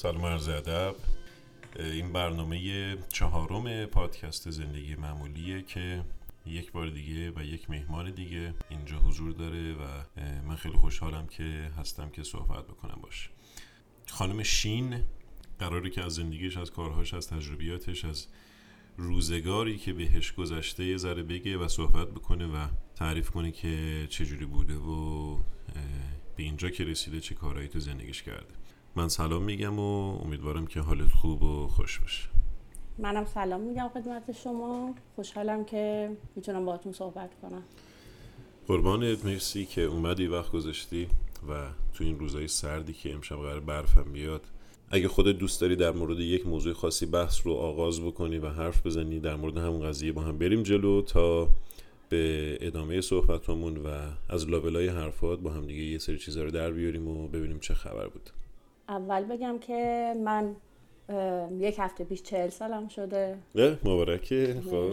سلام عرض ادب. این برنامه چهارم پادکست زندگی معمولیه که یک بار دیگه و یک مهمان دیگه اینجا حضور داره و من خیلی خوشحالم که هستم که صحبت بکنم باش. خانم شین قراره که از زندگیش از کارهاش از تجربیاتش از روزگاری که بهش گذشته یه ذره بگه و صحبت بکنه و تعریف کنه که چجوری بوده و به اینجا که رسیده چه کارهایی تو زندگیش کرده. من سلام میگم و امیدوارم که حالت خوب و خوش باشه. منم سلام میگم خدمت شما. خوشحالم که می‌تونم باهاتون صحبت کنم. قربانت مرسی که اومدی وقت گذاشتی و تو این روزهای سردی که امشب قرار برفم بیاد. اگه خودت دوست داری در مورد یک موضوع خاصی بحث رو آغاز بکنی و حرف بزنی در مورد همون قضیه با هم بریم جلو تا به ادامه صحبتمون و از لابلای حرفات با هم دیگه یه سری چیزا رو در بیاریم و ببینیم چه خبر بود. اول بگم که من یک هفته پیش چهل سالم شده. مبارکه خب.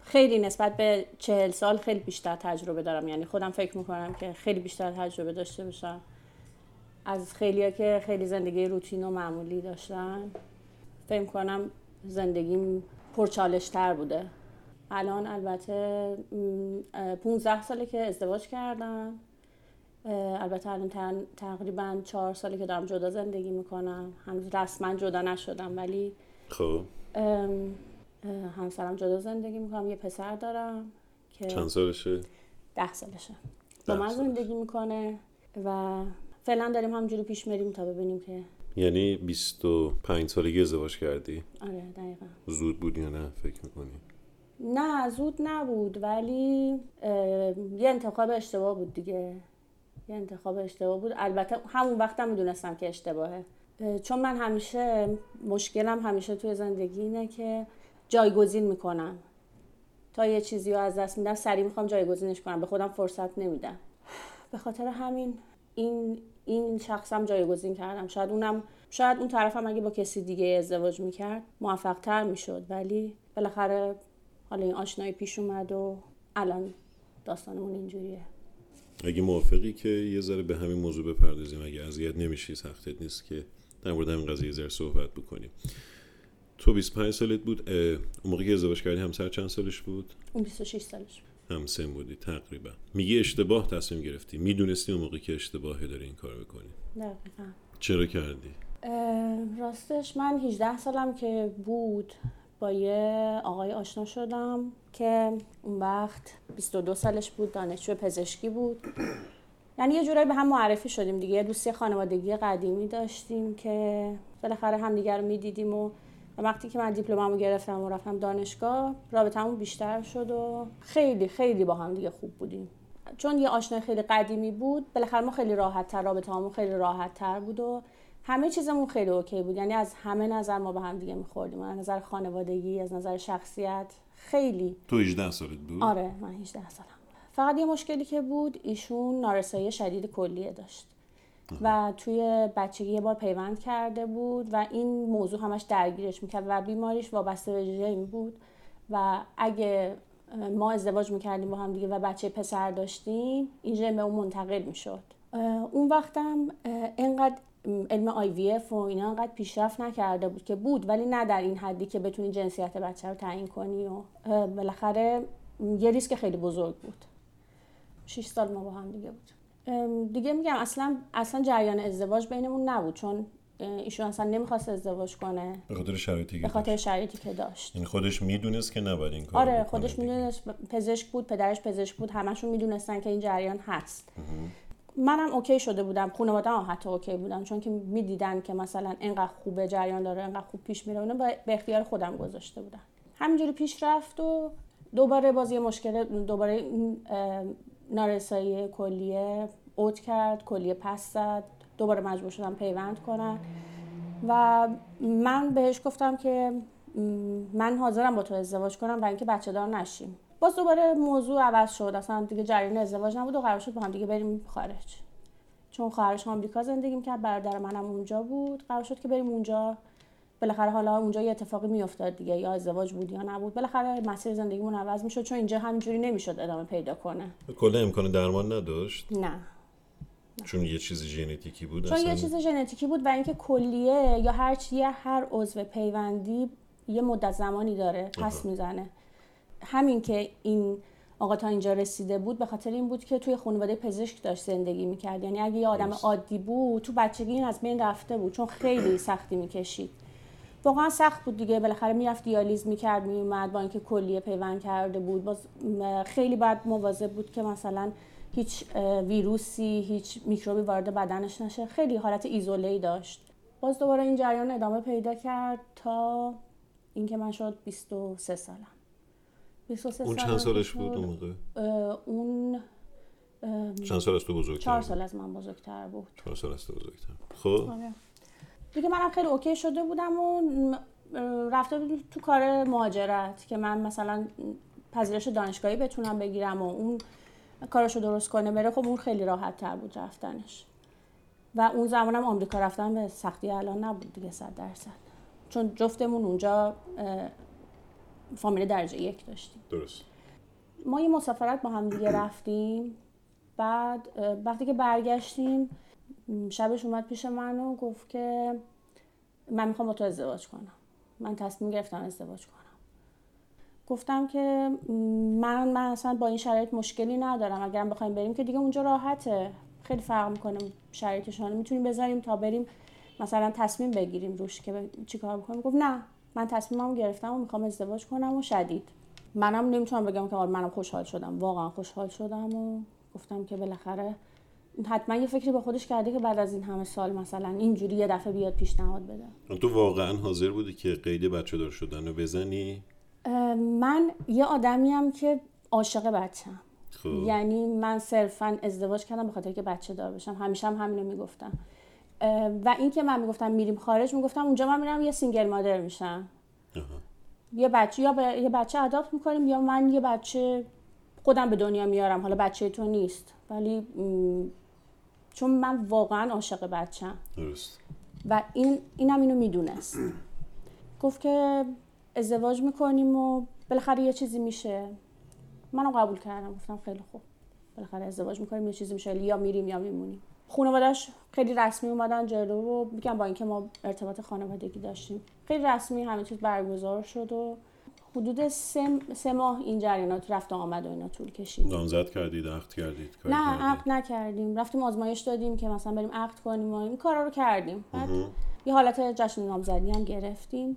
خیلی نسبت به چهل سال خیلی بیشتر تجربه دارم. یعنی خودم فکر می‌کنم که خیلی بیشتر تجربه داشته باشم. از خیلی که خیلی زندگی روتین و معمولی داشتن فکر کنم زندگیم پرچالش تر بوده. الان البته 15 ساله که ازدواج کردم. البته الان تقریبا چهار سالی که دارم جدا زندگی می‌کنم. هنوز رسما جدا نشدم ولی خب. همسرم جدا زندگی می‌کنم. یه پسر دارم که چند سالشه؟ ده سالشه. با من زندگی می‌کنه و فعلا داریم همجوری پیش میریم تا ببینیم که یعنی 25 سالگی ازدواج کردی؟ آره دقیقا. زود بود یا نه؟ فکر می‌کنی؟ نه زود نبود ولی یه انتخاب اشتباه بود دیگه. یه انتخاب اشتباه بود. البته همون وقتم می‌دونستم که اشتباهه. چون من همیشه مشکلم همیشه توی زندگی اینه که جایگزین می‌کنم. تا یه چیزی رو از دست میدم سریع می‌خوام جایگزینش کنم. به خودم فرصت نمیدم. به خاطر همین این این شخصم جایگزین کردم. شاید اونم شاید اون طرفم اگه با کسی دیگه ازدواج می‌کرد موفق تر می‌شد. ولی بالاخره حالا این آشنایی پیش اومد و الان داستانمون اینجوریه. اگه موافقی که یه ذره به همین موضوع بپردازیم. اگه اذیت نمیشی سختت نیست که در مورد همین قضیه ذره صحبت بکنیم. تو 25 سالت بود اون موقعی که ازدواج کردی همسر چند سالش بود؟ اون 26 سالش هم سن بودی تقریبا. میگی اشتباه تصمیم گرفتی. می‌دونستی اون موقعی که اشتباهی داری این کار بکنی دقیقا. چرا کردی؟ راستش من 18 سالم که بود با یه آقای آشنا شدم. که اون وقت 22 سالش بود دانشجو پزشکی بود. یعنی یه جورایی به هم معرفی شدیم دیگه. دوستی خانوادگی قدیمی داشتیم که بالاخره هم دیگر رو می‌دیدیم و وقتی که من دیپلممو گرفتم و رفتم دانشگاه رابطمون بیشتر شد و خیلی خیلی با هم دیگه خوب بودیم. چون یه آشنای خیلی قدیمی بود بالاخره ما خیلی راحت تر رابطه خیلی راحت تر بود و همه چیزمون خیلی اوکی بود. یعنی از همه نظر ما به هم دیگه میخوردیم. از نظر خانوادگی از نظر شخصیت. خیلی تو 18 سالت بود؟ آره من 18 سالم. فقط یه مشکلی که بود ایشون نارسایی شدید کلیه داشت. و توی بچگی یه بار پیوند کرده بود و این موضوع همش درگیرش می‌کرد و بیماریش وابسته به جیم بود. و اگه ما ازدواج می‌کردیم با هم دیگه و بچه پسر داشتیم این ژن به اون منتقل می‌شد. اون وقتم انقدر علم آی و اینا انقدر پیشرفت نکرده بود که بود ولی نه در این حدی که بتونی جنسیت بچه رو تعیین کنی و بالاخره یه ریسک خیلی بزرگ بود. 6 سال ما با هم دیگه بود. دیگه میگم اصلا اصلا جریان ازدواج بینمون نبود چون ایشون اصلا نمی‌خواست ازدواج کنه. به خاطر شرایطی به خاطر شرایطی که داشت. این خودش می‌دونست که نباید این کار آره خودش می‌دونست پزشک بود پدرش پزشک بود همشون می‌دونستن که این جریان هست. منم اوکی شده بودم. خانواده هم حتی اوکی بودم چون که می‌دیدن که مثلا اینقدر خوبه جریان داره اینقدر خوب پیش میره اونو به اختیار خودم گذاشته بودم همینجوری پیش رفت و دوباره باز یه مشکل دوباره نارسایی کلیه اوت کرد کلیه پس زد. دوباره مجبور شدم پیوند کنم. و من بهش گفتم که من حاضرم با تو ازدواج کنم و اینکه بچه دار نشیم. باز دوباره موضوع عوض شد. اصلا دیگه جریان ازدواج نبود و قرار شد با هم دیگه بریم خارج. چون خواهرش آمریکا زندگی می‌کرد برادر منم اونجا بود. قرار شد که بریم اونجا. بالاخره حالا اونجا یه اتفاقی میافتاد دیگه یا ازدواج بود یا نبود. بالاخره مسیر زندگیمون عوض می‌شد چون اینجا همینجوری نمی‌شد ادامه پیدا کنه. کلا امکان درمان نداشت؟ نه. چون یه چیز ژنتیکی بود چون یه چیز ژنتیکی بود و اینکه کلیه یا هر چی هر عضو پیوندی یه مدت زمانی داره پس می‌زنه. همین که این آقا تا اینجا رسیده بود به خاطر این بود که توی خانواده پزشک داشت زندگی می‌کرد. یعنی اگه یه آدم. عادی بود تو بچگی این از بین رفته بود چون خیلی سختی می‌کشید. واقعا سخت بود دیگه. بالاخره می‌رفت دیالیز می‌کرد میومد با اینکه کلیه پیوند کرده بود. باز خیلی باید مواظب بود که مثلا هیچ ویروسی هیچ میکروبی وارد بدنش نشه. خیلی حالت ایزوله ای داشت. باز دوباره این جریان ادامه پیدا کرد تا اینکه من شد 23 سالم. 23 اون چند سالش شد. بود اون موقع اون چند سال از تو بزرگتر چهار بود؟ سال از من بزرگتر بود چهار سال از تو بزرگتر خب آره. دیگه منم خیلی اوکی شده بودم و رفته بودم تو کار مهاجرت که من مثلا پذیرش دانشگاهی بتونم بگیرم و اون کارشو درست کنه بره خب اون خیلی راحت تر بود رفتنش و اون زمانم آمریکا رفتن به سختی الان نبود دیگه صد درصد چون جفتمون اونجا فامیل درجه یک داشتیم. درست. ما یه مسافرت با هم دیگه رفتیم. بعد وقتی که برگشتیم شبش اومد پیش من و گفت که من می‌خوام با تو ازدواج کنم. من تصمیم گرفتم ازدواج کنم. گفتم که من من اصلا با این شرایط مشکلی ندارم. اگرم بخوایم بریم که دیگه اونجا راحته. خیلی فرق می‌کنه شرایطشان می‌تونیم بذاریم تا بریم مثلا تصمیم بگیریم روش که چیکار بکنیم. گفت نه. من تصمیمم گرفتم و می‌خوام ازدواج کنم و شدید. منم نمی‌تونم بگم که آره منم خوشحال شدم. واقعا خوشحال شدم و گفتم که بالاخره حتما یه فکری با خودش کرده که بعد از این همه سال مثلا اینجوری یه دفعه بیاد پیشنهاد بده. تو واقعا حاضر بودی که قید بچه دار شدن رو بزنی؟ من یه آدمیم که عاشق بچم خب. یعنی من صرفا ازدواج کردم به خاطر که بچه دار بشم. همیشه هم همینو می‌گفتم. و اینکه من می‌گفتم میریم خارج می‌گفتم اونجا من میرم یه single مادر میشم. یه بچه یا به یه بچه اداپت می‌کنیم یا من یه بچه خودم به دنیا میارم. حالا بچه تو نیست. ولی م، چون من واقعا عاشق بچم درست. و این اینم اینو می‌دونست. گفت که ازدواج می‌کنیم و بالاخره یه چیزی میشه. منم قبول کردم گفتم خیلی خوب. بالاخره ازدواج می‌کنیم یه چیزی میشه. یا میریم یا میمونیم. خانواده‌اش خیلی رسمی اومدن جلو و میگم با اینکه ما ارتباط خانوادگی داشتیم. خیلی رسمی همه چیز برگزار شد و حدود سه, سه ماه این جریانات رفت و آمد و اینا طول کشید. نامزد کردید عقد کردید نه؟ عقد نکردیم. رفتیم آزمایش دادیم که مثلا بریم عقد کنیم و این کارا رو کردیم. بعد یه حالت جشن نامزدی هم گرفتیم.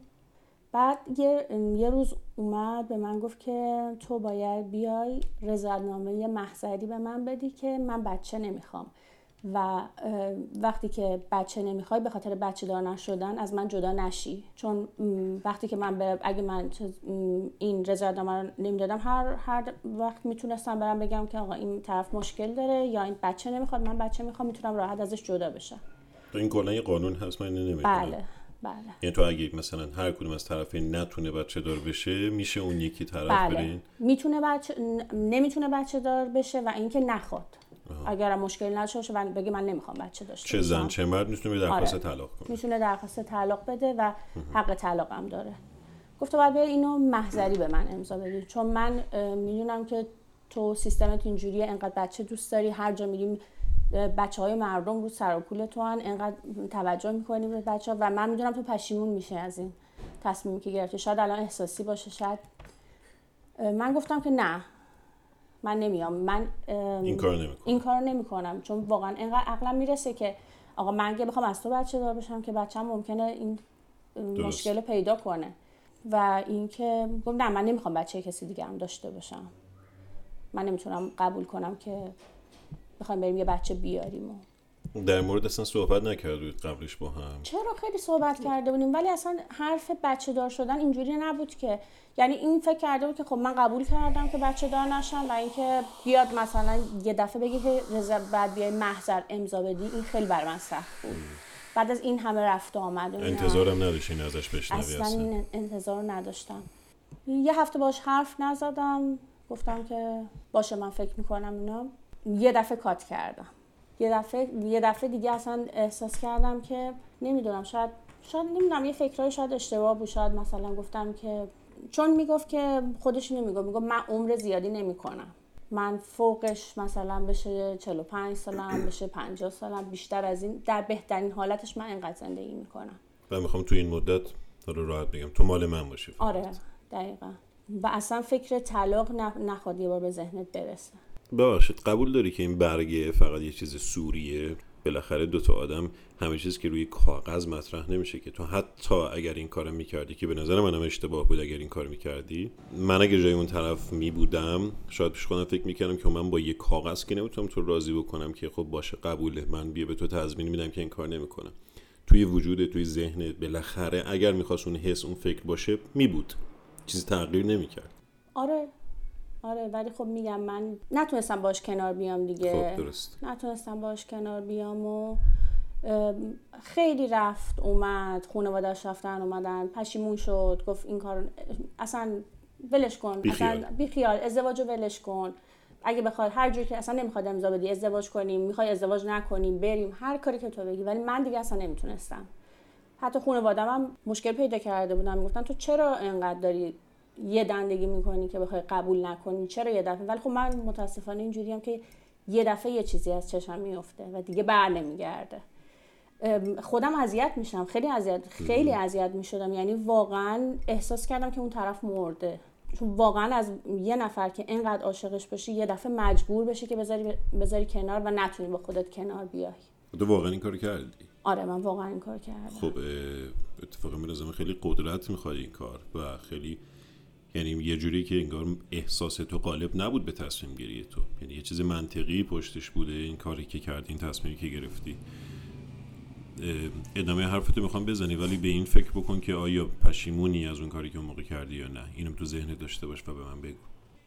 بعد یه, یه روز اومد به من گفت که تو باید بیای رضایتنامه محضری به من بدی که من بچه نمی‌خوام. و وقتی که بچه نمی‌خوای به خاطر بچه دار نشدن از من جدا نشی. چون وقتی که من به اگه من این رضایتنامه رو نمی‌دادم هر هر وقت می‌تونستم برم بگم که آقا این طرف مشکل داره یا این بچه نمی‌خواد من بچه می‌خوام می‌تونم راحت ازش جدا بشم. تو این کلا یه قانون هست؟ من نمی‌دونم. بله بله. یعنی تو اگه مثلا هر کدوم از طرفین نتونه بچه دار بشه میشه اون یکی طرف بله. برین؟ می‌تونه بچه نمی‌تونه بچه دار بشه و اینکه نخواد. اگر مشکل نداشته باشه و بگه من نمی‌خوام بچه داشته چه. زن چه مرد می‌تونه درخواست آره. طلاق کنه. می‌تونه درخواست طلاق بده و حق طلاقم داره. گفته باید بیای اینو محضری به من امضا بدی. چون من می‌دونم که تو سیستمت اینجوریه انقدر بچه دوست داری هر جا میریم بچه های مردم رو سر و کول تو هن انقدر توجه می‌کنی به بچه ها و من می‌دونم تو پشیمون میشه از این تصمیمی که گرفتی. شاید الان احساسی باشه شاید. من گفتم که نه. من نمیام. من این کار نمی‌کنه این کار نمی کنم چون واقعا اینقدر عقلم می‌رسه که آقا من اگه بخوام از تو بچه دار بشم که بچم ممکنه این مشکل رو پیدا کنه. و اینکه گفت نه من نمی‌خوام بچه کسی دیگه هم داشته باشم. من نمی‌تونم قبول کنم که بخوایم بریم یه بچه بیاریم و در مورد اصلا صحبت نکردید قبلش با هم. چرا خیلی صحبت کرده بودیم؟ ولی اصلا حرف بچه دار شدن اینجوری نبود که. یعنی این فکر کرده بود که خب من قبول کردم که بچه دار نشم و اینکه بیاد مثلا یه دفعه بگی که رضا بعد بیای محضر امضا بدی این خیلی بر من سخت بود. بعد از این همه رفت و آمد و. انتظارم نداشتین ازش بشنوی اصلا اصلا. این انتظار نداشتم. یه هفته باش حرف نزدم گفتم که باشه من فکر می‌کنم اینا. یه دفعه کات کردم. یه دفعه یه دفعه دیگه اصلا احساس کردم که نمی‌دونم شاید شاید نمی‌دونم یه فکرای شاید اشتباه بود شاید مثلا گفتم که چون می‌گفت که خودش نمی‌گفت می‌گفت من عمر زیادی نمی‌کنم. من فوقش مثلا بشه 45 سالم بشه 50 سالم بیشتر از این در بهترین حالتش من اینقدر زندگی می‌کنم. و می‌خوام تو این مدت حالا راحت بگم تو مال من باشی فقط. آره دقیقا. و اصلا فکر طلاق نخ- نخواد یه بار به ذهنت برسه. ببخشید قبول داری که این برگه فقط یه چیز سوریه؟ بالاخره دو تا آدم همه چیز که روی کاغذ مطرح نمیشه که تو حتی اگر این کارو می‌کردی که به نظر منم اشتباه بود اگر این کار می‌کردی من اگر جای اون طرف میبودم شاید پیش خودم فکر می‌کردم که من با یه کاغذ که نمی‌تونم تو راضی بکنم که خب باشه قبوله من بیا به تو تضمین میدم که این کار نمی‌کنم. توی وجود توی ذهنت بالاخره اگر می‌خواست اون حس اون فکر باشه میبود. چیزی تغییر نمی‌کرد. آره. آره ولی خب میگم من نتونستم باش کنار بیام دیگه. خب درست. نتونستم باش کنار بیام و خیلی رفت اومد خانواده‌اش رفتن اومدن پشیمون شد گفت این کار اصلا ولش کن بیخیال. اصلا بیخیال ازدواج ولش کن. اگه بخواد هر جوری که اصلا نمی‌خواد امضا بدی ازدواج کنیم می‌خوای ازدواج نکنیم بریم هر کاری که تو بگی. ولی من دیگه اصلا نمی‌تونستم. حتی خانواده‌م هم مشکل پیدا کرده بودن می‌گفتن تو چرا انقدر داری یه دندگی می‌کنی که بخوای قبول نکنی چرا یه دفعه؟ ولی خب من متاسفانه اینجوری هم که یه دفعه یه چیزی از چشم میفته و دیگه بر نمیگرده. خودم اذیت میشم. خیلی اذیت خیلی اذیت می‌شدم. یعنی واقعا احساس کردم که اون طرف مرده. چون واقعا از یه نفر که اینقدر عاشقش باشی یه دفعه مجبور بشی که بذاری بذاری کنار و نتونی با خودت کنار بیای. تو واقعا این کار کردی؟ آره من واقعا این کار کردم. خب اتفاقا به خیلی قدرت می‌خواد این کار و خیلی یعنی یه جوری که انگار احساس تو غالب نبود به تصمیم گیری تو. یعنی یه چیز منطقی پشتش بوده این کاری که کردی این تصمیمی که گرفتی. ادامه حرفتو می‌خوام بزنی ولی به این فکر بکن که آیا پشیمونی از اون کاری که اون موقع کردی یا نه. اینم تو ذهنت داشته باش و به من بگو.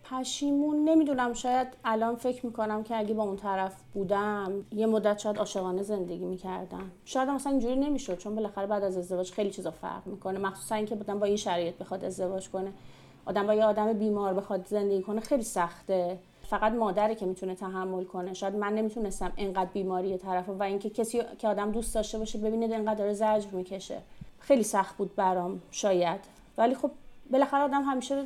پشیمون نمی‌دونم شاید الان فکر می‌کنم که اگه با اون طرف بودم یه مدت شاید عاشقانه زندگی می‌کردم. شاید مثلا اینجوری نمی‌شد چون بالاخره بعد از ازدواج خیلی چیزا فرق می‌کنه. مخصوصا اینکه بودم با این شرایط بخواد ازدواج کنه. آدم با یه آدم بیمار بخواد زندگی کنه خیلی سخته. فقط مادره که می‌تونه تحمل کنه. شاید من نمی‌تونستم انقدر بیماری طرف و اینکه کسی که آدم دوست داشته باشه ببینه انقدر داره زجر می‌کشه. خیلی سخت بود برام شاید. ولی خب بالاخره آدم همیشه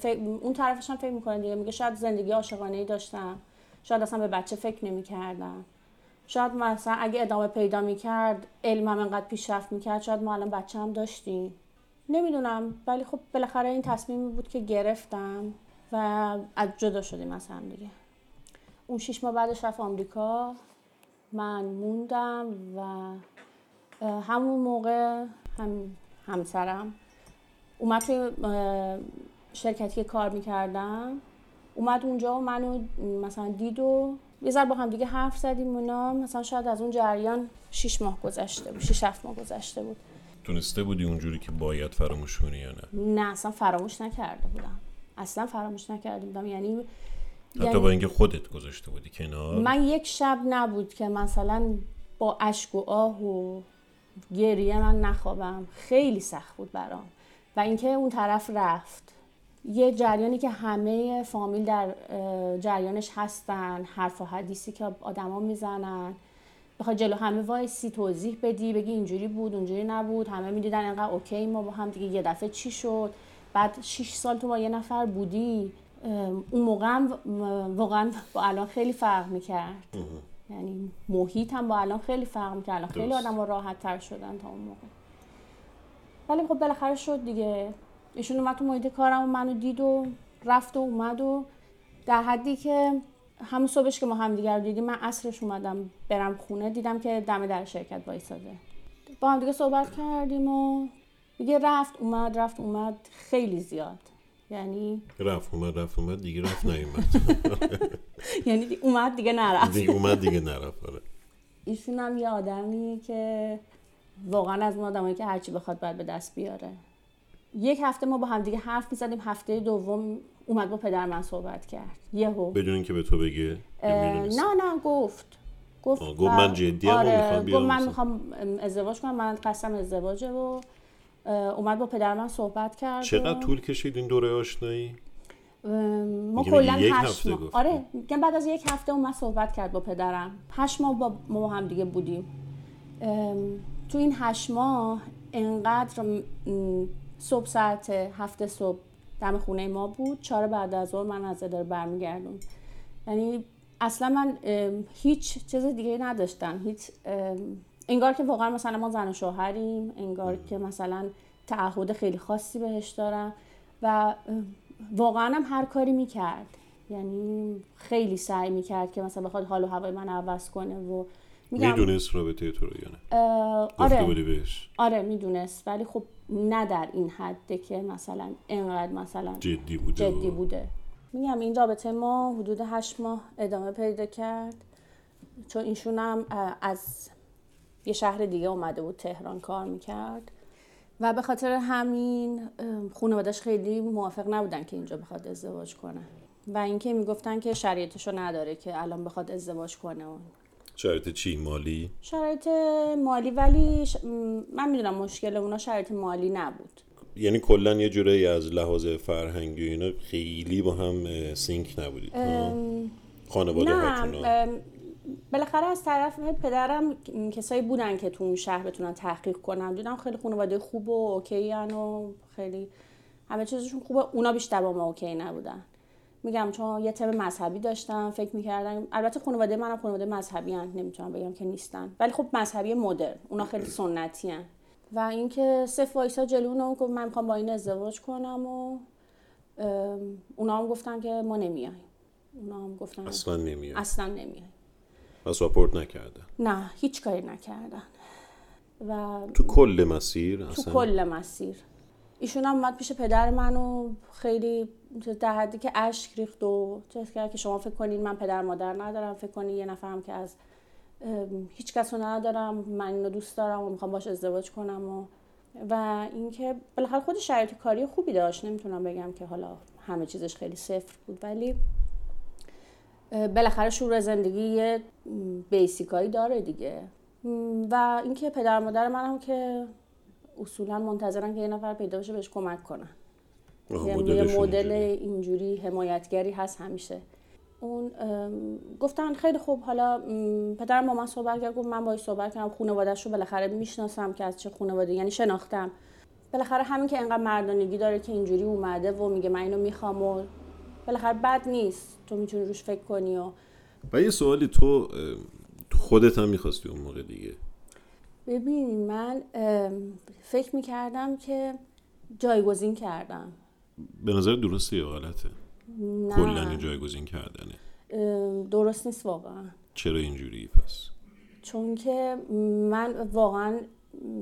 فکر- اون طرفش هم فکر می‌کنه دیگه. میگه شاید زندگی عاشقانه ای داشتم. شاید اصلا به بچه فکر نمی‌کردم. شاید مثلا اگه ادامه پیدا می‌کرد علمم انقدر پیشرفت می‌کرد شاید ما الان بچه هم داشتیم. نمی‌دونم ولی خب بالاخره این تصمیمی بود که گرفتم و از جدا شدیم از هم دیگه. اون شیش ماه بعدش رفت آمریکا. من موندم و همون موقع هم همسرم اومد توی شرکتی که کار می‌کردم. اومد اونجا و منو مثلا دید و یه ذره با هم دیگه حرف زدیم اونا مثلا شاید از اون جریان شیش ماه گذشته بود شیش هفت ماه گذشته بود. تونسته بودی اونجوری که باید فراموش کنی یا نه؟ نه اصلا فراموش نکرده بودم. اصلا فراموش نکرده بودم. یعنی حتی یعنی- با اینکه خودت گذاشته بودی کنار؟ من یک شب نبود که مثلا با اشک و آه و گریه من نخوابم. خیلی سخت بود برام. و اینکه اون طرف رفت. یه جریانی که همه فامیل در جریانش هستن حرف و حدیثی که آدما می‌زنن. بخوای جلو همه وایسی توضیح بدی بگی اینجوری بود اونجوری نبود. همه می‌دیدن انقدر OK ما با هم دیگه یه دفعه چی شد؟ بعد 6 سال تو با یه نفر بودی. اون موقع هم واقعا با الان خیلی فرق می‌کرد. یعنی محیط هم با الان خیلی فرق می‌کرد. الان خیلی. آدم راحت تر شدن تا اون موقع. ولی خب بالاخره شد دیگه. ایشون اومد تو محیط کارم و منو دید و رفت و اومد و در حدی که همون صبحش که ما هم دیگر دیدیم من عصرش اومدم برم خونه دیدم که دم در شرکت وایساده. با هم دیگه صحبت کردیم و دیگه رفت اومد رفت اومد. خیلی زیاد. یعنی رفت اومد رفت اومد دیگه رفت نیومد. یعنی اومد دیگه نرفت. دیگه اومد دیگه نرفت آره. ایشون هم یه آدمی که واقعا از اون آدمایی که هرچی بخواد باید به دست بیاره. یک هفته ما با هم دیگه حرف می‌زدیم هفته دوم اومد با پدر من صحبت کرد. یهو. بدون اینکه به تو بگه نه نه گفت. گفت گفت من جدی آره گفت من می‌خوام ازدواج کنم من قسم ازدواجه و اومد با پدر من صحبت کرد چقدر طول کشید این دوره آشنایی؟ ما کلا هشت ماه. آره میگم بعد از یک هفته اومد صحبت کرد با پدرم. هشت ماه با ما هم دیگه بودیم. تو این هشت ماه انقدر صبح ساعت هفته صبح دم خونه ما بود. چهار بعد از ظهر من از اداره برمیگردون. یعنی اصلا من هیچ چیز دیگه نداشتم. هیچ انگار که واقعا مثلا ما زن و شوهریم. انگار که مثلا تعهد خیلی خاصی بهش دارم. و واقعا هم هر کاری می‌کرد. یعنی خیلی سعی می‌کرد که مثلا بخواد حال و هوای من عوض کنه و می‌دونست رابطه تو رو یا نه؟ آره. بهش؟ آره می‌دونست. ولی خب نه در این حده که مثلا اینقدر مثلا جدی بوده. جدی بوده. میگم این رابطه ما حدود هشت ماه ادامه پیدا کرد. چون ایشون هم از یه شهر دیگه اومده بود تهران کار می‌کرد. و به خاطر همین خانوادش خیلی موافق نبودن که اینجا بخواد ازدواج کنه. و اینکه می‌گفتن که شرایطشو نداره که الان بخواد ازدواج کنه شرایط چی مالی؟ شرایط مالی ولی ش... من می‌دونم مشکل اونا شرایط مالی نبود. یعنی کلا یه جورایی از لحاظ فرهنگی و اینا خیلی با هم sync نبودید خانواده نه بالاخره از طرف پدرم کسایی بودن که تو اون شهر بتونن تحقیق کنن دیدم خیلی خانواده خوب و OK و خیلی همه چیزشون خوبه اونا بیشتر با ما OK نبودن. میگم چون یه تم مذهبی داشتم فکر می‌کردم البته خانواده منم خانواده مذهبی هن. نمی‌تونم بگم که نیستن. ولی خب مذهبی مدرن اونا خیلی سنتی هن. و اینکه صف وایسا جلو گفت من می‌خوام با این ازدواج کنم و اونا هم گفتن که ما نمیایم اونا هم گفتن اصلا نمیایم اصلا نمیایم و ساپورت نکردن. نه هیچ کاری نکردن. و تو کل مسیر تو کل مسیر. ایشون هم اومد پیش پدر منو خیلی در حدی که اشک ریخت و کرد که شما فکر کنین من پدر مادر ندارم فکر کنین یه نفرم که از هیچ کس ندارم من اینو دوست دارم و می‌خوام باش ازدواج کنم و و اینکه بالاخره خود شرایط کاری خوبی داشت. نمی‌تونم بگم که حالا همه چیزش خیلی صفر بود ولی بالاخره شور زندگی یه بیسیکایی داره دیگه. و اینکه پدر مادر منم که اصولا منتظرن که یه نفر پیدا بشه بهش کمک کنن. یه مدل اینجوری حمایتگری هست همیشه. اون گفتن خیلی خوب حالا پدرم با من صحبت کرد گفت من باهاش صحبت کردم خانواده‌اش رو بالاخره می‌شناسم که از چه خانواده یعنی شناختم. بالاخره همین که انقدر مردانگی داره که اینجوری اومده و میگه من اینو می‌خوام و بالاخره بد نیست. تو می‌تونی روش فکر کنی و و یه سوالی تو خودت هم می‌خواستی اون موقع دیگه. ببین من فکر می‌کردم که جایگزین کردم. به نظر درسته یا غلطه؟ کلا جایگزین کردنه. درست نیست واقعا. چرا اینجوری پس؟ چون که من واقعا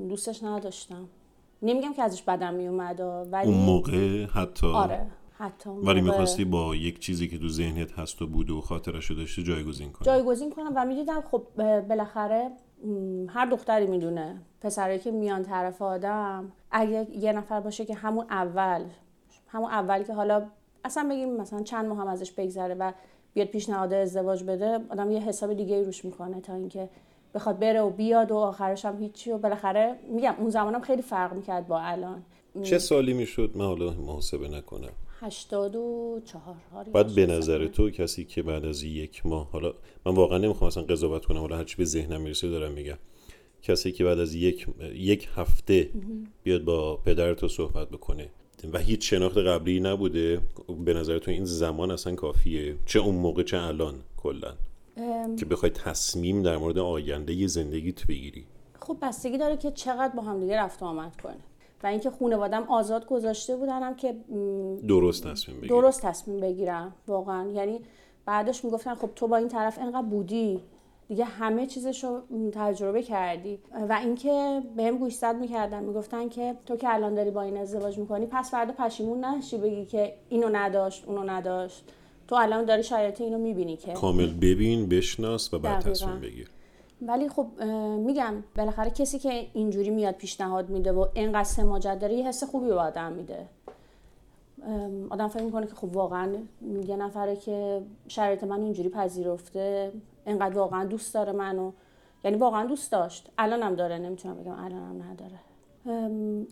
دوستش نداشتم. نمیگم که ازش بدم میومد ولی اون موقع حتی؟ آره حتی ولی می‌خواستی با یک چیزی که تو ذهنت هست و بوده و خاطرش داشته جایگزین کنی؟ جایگزین کنم و می‌دیدم خب بالاخره هر دختری می‌دونه. پسرایی که میان طرف آدم اگه یه نفر باشه که همون اول همون اولی که حالا اصلا بگیم مثلا چند ماه هم ازش بگذره و بیاد پیشنهاد ازدواج بده آدم یه حساب دیگه روش می‌کنه تا اینکه بخواد بره و بیاد و آخرش هم هیچی و بالاخره میگم اون زمانم خیلی فرق می‌کرد با الان. چه سالی می‌شد؟ من حالا محاسبه نکنم. هشتاد و چهار بعد به نظر تو کسی که بعد از یک ماه حالا من واقعا نمی‌خوام اصلا قضاوت کنم حالا هرچی به ذهنم می‌رسه دارم میگم. کسی که بعد از یک, یک هفته بیاد با پدر تو صحبت بکنه و هیچ شناخت قبلی نبوده. به نظر تو این زمان اصلا کافیه. چه اون موقع چه الان کلا. که بخوای تصمیم در مورد آینده زندگیت بگیری. خب بستگی داره که چقدر با هم دیگه رفت آمد کنه. و اینکه خانوادم آزاد گذاشته بودنم که درست تصمیم بگیرم. درست تصمیم بگیرم واقعا. یعنی بعدش می‌گفتن خب تو با این طرف انقدر بودی. دیگه همه چیزش رو تجربه کردی. و اینکه بهم گوشزد می‌کردن می‌گفتن که تو که الان داری با این ازدواج می‌کنی پس فردا پشیمون نشی بگی که اینو نداشت اونو نداشت. تو الان داری شرایط اینو می‌بینی که. کامل ببین بشناس و بعد تصمیم بگیر. ولی خب میگم بالاخره کسی که اینجوری میاد پیشنهاد میده و اینقدر سماجت داره یه حس خوبی به آدم میده. آدم فکر می‌کنه که خب واقعا یه نفره که شرایط من اینجوری پذیرفته اینقدر واقعا دوست داره منو. یعنی واقعا دوست داشت. الانم داره. نمی‌تونم بگم الانم نداره.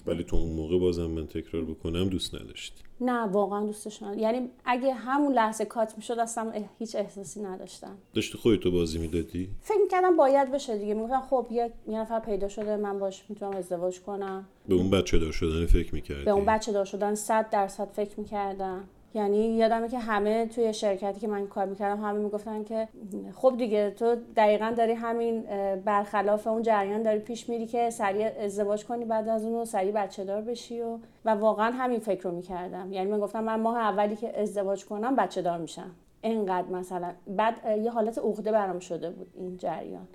ولی تو اون موقع بازم من تکرار بکنم دوست نداشتی. نه واقعا دوستش نداشت یعنی اگه همون لحظه کات می‌شد اصلا هیچ احساسی نداشتم. داشتی خودتو بازی می‌دادی؟ فکر می‌کردم باید بشه دیگه. می‌گفتم خب یه نفر پیدا شده من باش می‌تونم ازدواج کنم. به اون بچه دار شدن فکر می‌کردی؟ به اون بچه دار شدن صد درصد فکر می‌کردم. یعنی یادمه که همه توی شرکتی که من کار می‌کردم همه می‌گفتن که خب دیگه تو دقیقا داری همین برخلاف اون جریان داری پیش میری که سریع ازدواج کنی بعد از اون سریع بچه دار بشی و و واقعا همین فکر رو می‌کردم. یعنی من گفتم من ماه اولی که ازدواج کنم بچه دار میشم. اینقدر مثلا. بعد یه حالت عقده برام شده بود این جریان.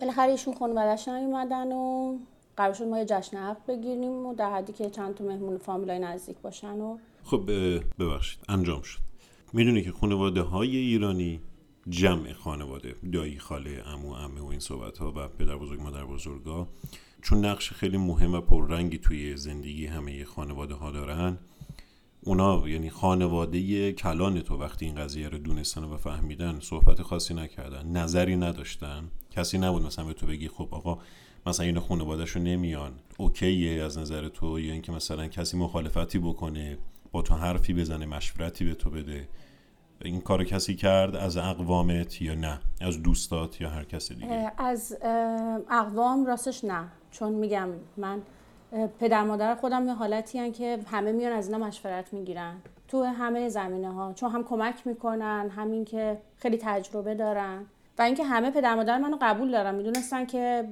بالاخره ایشون خانواده‌اش نیومدن و قرار شد ما یه جشن عقد بگیریم و در حدی که چند تا مهمون فامیلای نزدیک باشن و خب ببخشید انجام شد. می‌دونی که خانواده های ایرانی جمع خانواده دایی خاله امو امه و این صحبت ها و پدر بزرگ مادر بزرگا. چون نقش خیلی مهم و پررنگی توی زندگی همه خانواده ها دارن اونا یعنی خانواده کلان تو وقتی این قضیه رو دونستن و فهمیدن صحبت خاصی نکردن نظری نداشتن. کسی نبود مثلا به تو بگی خب آقا مثلا این خانوادهشو نمیان اوکیه از نظر تو یا اینکه مثلا کسی مخالفتی بکنه. با تو حرفی بزنه مشورتی به تو بده. این کار کسی کرد از اقوامت یا نه؟ از دوستات یا هر کسی دیگه؟ از اقوام راستش نه. چون میگم من پدر مادر خودم یه حالتی هن که همه میان از اینا مشورت می‌گیرن. تو همه زمینه ها چون هم کمک می‌کنن همین که خیلی تجربه دارن. و اینکه همه پدر مادر منو قبول دارن می‌دونستن که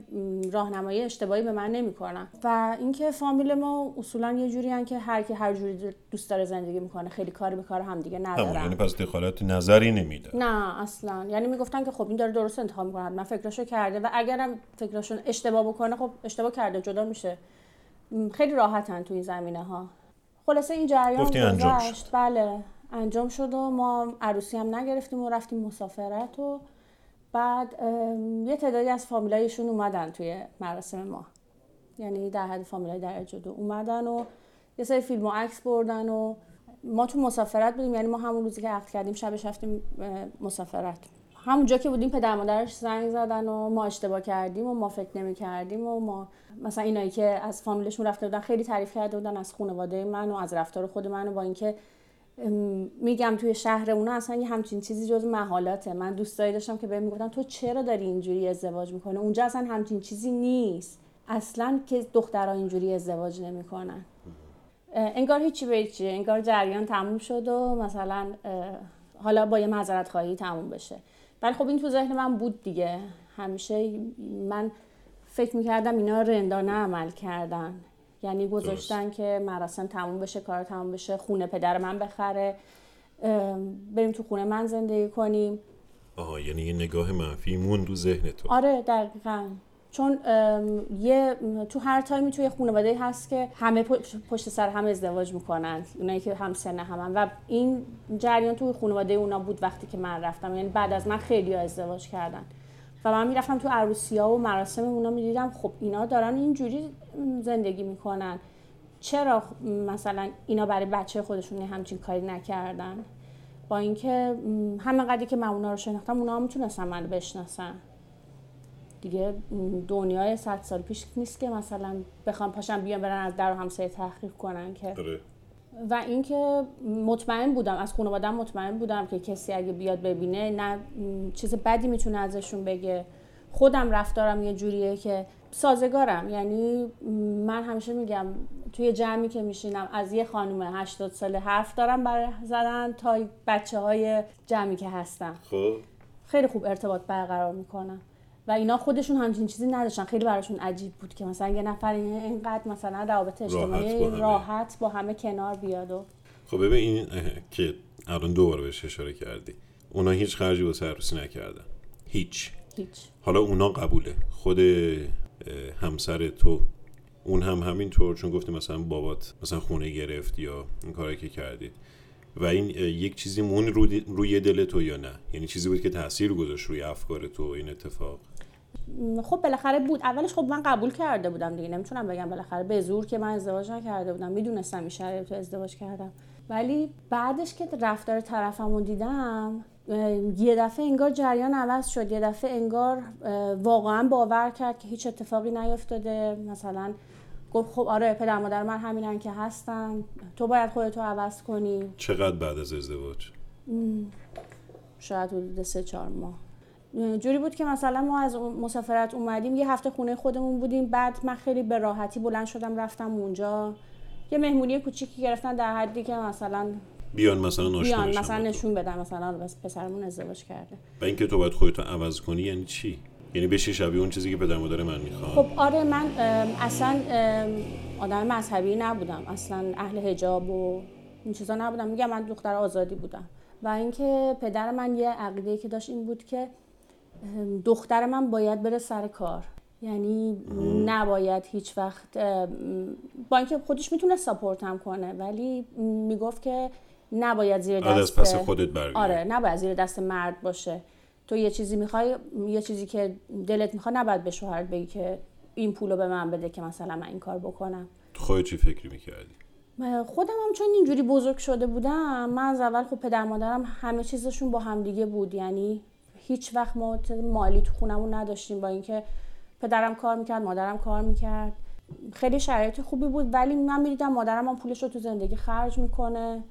راهنمایی اشتباهی به من نمی‌کنن. و اینکه فامیل ما اصولا یه جوری که هر کی هر جوری دوست داره زندگی می‌کنه خیلی کاری به کار همدیگه ندارن. یعنی پس دخالت نظری نمیده. نه اصلا. یعنی می‌گفتن که خب این داره درست انتخاب می‌کنه من فکرشو کرده و اگرم فکرشون اشتباه بکنه خب اشتباه کرده جدا میشه. خیلی راحتن تو این زمینه ها خلاصه این جریان گذشت. بله انجام شد و ما عروسی هم نگرفتیم و رفتیم مسافرت و بعد یه تعدادی از فامیلایشون اومدن توی مراسم ما. یعنی در حد فامیلای درجه دو اومدن و یه سری فیلم و عکس بردن و ما تو مسافرت بودیم. یعنی ما همون روزی که عقد کردیم شبش رفتیم مسافرت. همونجا که بودیم پدر مادرش زنگ زدن و ما اشتباه کردیم و ما فکر نمی کردیم و ما مثلا اینایی که از فامیلشون رفته بودن خیلی تعریف کرده بودن از خانواده من و از رفتار خود من و با اینکه میگم توی شهر اونا اصلا یه همچین چیزی جز محالاته من دوستایی داشتم که بهم می‌گفتن تو چرا داری اینجوری ازدواج می‌کنه اونجا اصلا همچین چیزی نیست. اصلا که دخترها اینجوری ازدواج نمی‌کنن. انگار هیچی به هیچی. انگار جریان تموم شد و مثلا حالا با یه معذرت خواهی تموم بشه. ولی خب این تو ذهن من بود دیگه. همیشه من فکر می‌کردم اینا رندانه عمل کردن. یعنی گذاشتن که مراسم تموم بشه کار تموم بشه خونه پدر من بخره. بریم تو خونه من زندگی کنیم. آها یعنی یه نگاه منفی مون رو ذهن تو. آره دقیقا. چون یه تو هر تایمی توی خانواده هست که همه پشت سر هم ازدواج می‌کنن. اونایی که هم سن همن و این جریان توی خانواده اونا بود وقتی که من رفتم. یعنی بعد از من خیلی ازدواج کردن. و من می‌رفتم تو عروسی ها و مراسم اونا می‌دیدم. خب اینا دارن اینجوری زندگی می‌کنن. چرا مثلا اینا برای بچه خودشون همچین کاری نکردن؟ با اینکه همه قدری که من اونا رو شناختم اونا هم می‌تونستن من بشناسن. دیگه دنیای صد سال پیش نیست که مثلا بخوام پاشم بیان برن از در و همسایه تحقیق کنن که آره. و اینکه مطمئن بودم از خانوادم مطمئن بودم که کسی اگه بیاد ببینه نه چیز بدی می‌تونه ازشون بگه. خودم رفتارم یه جوریه که سازگارم. یعنی من همیشه میگم توی جمعی که میشینم از یه خانم 80 ساله حرف دارم برای زدن تا بچه های جمعی که هستم. خب. خیلی خوب ارتباط برقرار می‌کنم. و اینا خودشون همچین چیزی نداشتن. خیلی براشون عجیب بود که مثلا یه نفر اینقدر مثلا روابط اجتماعی راحت با, راحت با همه کنار بیاد و خب ببین این که الان دوباره بهش اشاره کردی. اونا هیچ خرجی واسه عروسی نکردن. هیچ. هیچ. حالا اونا قبوله. خود همسر تو. اون هم همین طور چون گفتی مثلا بابات مثلا خونه گرفت یا این کاری که کردی. و این یک چیزی مون روی دل تو یا نه؟ یعنی چیزی بود که تاثیر گذاشت روی افکار تو این اتفاق. خب بالاخره بود. اولش خب من قبول کرده بودم دیگه. نمی‌تونم بگم بالاخره به زور که من ازدواج نکرده بودم. می‌دونستم این شرایط ازدواج کردم. ولی بعدش که رفتار طرفمو دیدم یه دفعه انگار جریان عوض شد. یه دفعه انگار واقعا باور کرد که هیچ اتفاقی نیفتاده. مثلا گفت خب آره پدر مادر من همینن که هستن. تو باید خودتو عوض کنی. چقدر بعد از ازدواج؟ شاید حدود سه چهار ماه. جوری بود که مثلا ما از مسافرت اومدیم یه هفته خونه خودمون بودیم. بعد من خیلی به راحتی بلند شدم رفتم اونجا. یه مهمونی کوچیکی گرفتن در حدی که مثلا بیان مثلا بیان مثلا نشون بدن مثلا بس پسرمون ازدواج کرده. و اینکه تو باید خودتو عوض کنی یعنی چی؟ یعنی بشی شبیه اون چیزی که پدر مادر من می‌خواد خب آره من اصلا آدم مذهبی نبودم. اصلا اهل حجاب و این چیزا نبودم. میگم من دختر آزادی بودم. و اینکه پدر من یه عقیده که داشت این بود که دختر من باید بره سر کار. یعنی نباید هیچ وقت با اینکه خودش می‌تونه ساپورت هم کنه ولی می‌گفت که نباید زیر دست پس خودت برگرد آره نباید زیر دست مرد باشه. تو یه چیزی می‌خوای یه چیزی که دلت می‌خواد نباید به شوهرت بگی که این پولو به من بده که مثلا من این کار بکنم. خودت چی فکری می‌کردی؟ خودم هم چون اینجوری بزرگ شده بودم من از اول خب پدر مادرم همه چیزشون با همدیگه بود. یعنی هیچ وقت ما مالی تو خونمون نداشتیم با اینکه پدرم کار می‌کرد مادرم کار می‌کرد. خیلی شرایط خوبی بود ولی من می‌دیدم مادرم هم پولش رو تو زندگی خرج می‌کنه.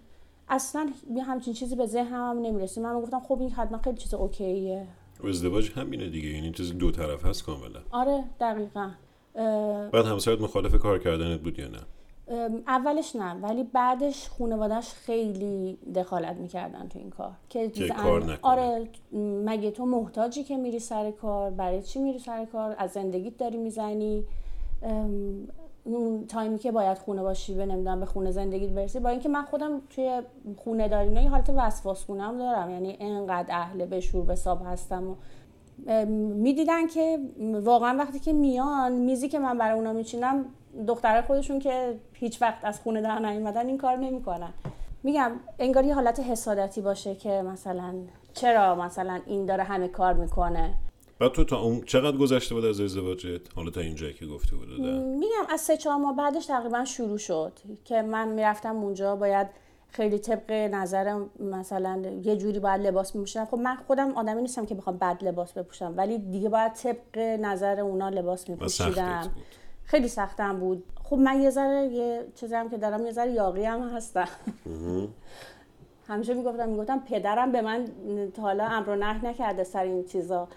اصلا همچین چیزی به ذهنم هم من گفتم خب این حتما خیلی چیز اوکیه. ازدواج همینه دیگه یعنی چیز دو طرف هست کاملا. آره دقیقا. بعد همسرت مخالف کار کردنت بود یا نه؟ اولش نه ولی بعدش خانوادش خیلی دخالت می‌کردن تو این کار که, کار نکنه. آره مگه تو محتاجی که میری سر کار؟ برای چی میری سر کار؟ از زندگیت داری می‌زنی؟ اون تایمی که باید خونه باشی به نمی‌دونم به خونه زندگی برسی. با اینکه من خودم توی خونه داری نه حالت وسواس خونم دارم. یعنی انقدر اهل به شور به ساب هستم و می‌دیدن که واقعا وقتی که میان میزی که من برای اونا میچینم دختره خودشون که هیچ وقت از خونه در نیومدن این کار نمی‌کنن. میگم انگار یه حالت حسادتی باشه که مثلا چرا مثلا این داره همه کار می‌کنه؟ بعد تو تا اون چقدر گذشته بود از ازدواجت؟ حالا تا اینجایی که گفته بود میگم از سه چهار ماه بعدش تقریبا شروع شد که من می‌رفتم اونجا باید خیلی طبق نظر مثلا یه جوری باید لباس میپوشم خب من خودم آدمی نیستم که بخوام بد لباس بپوشم ولی دیگه باید طبق نظر اونا لباس میپوشیدم. خیلی سختم بود. خب من یه ذره یه چیزی هم که دارم یه ذره یاقی هم هستم. همیشه می‌گفتم می‌گفتم پدرم به من تا حالا امر و نه نکرده سر این چیزا.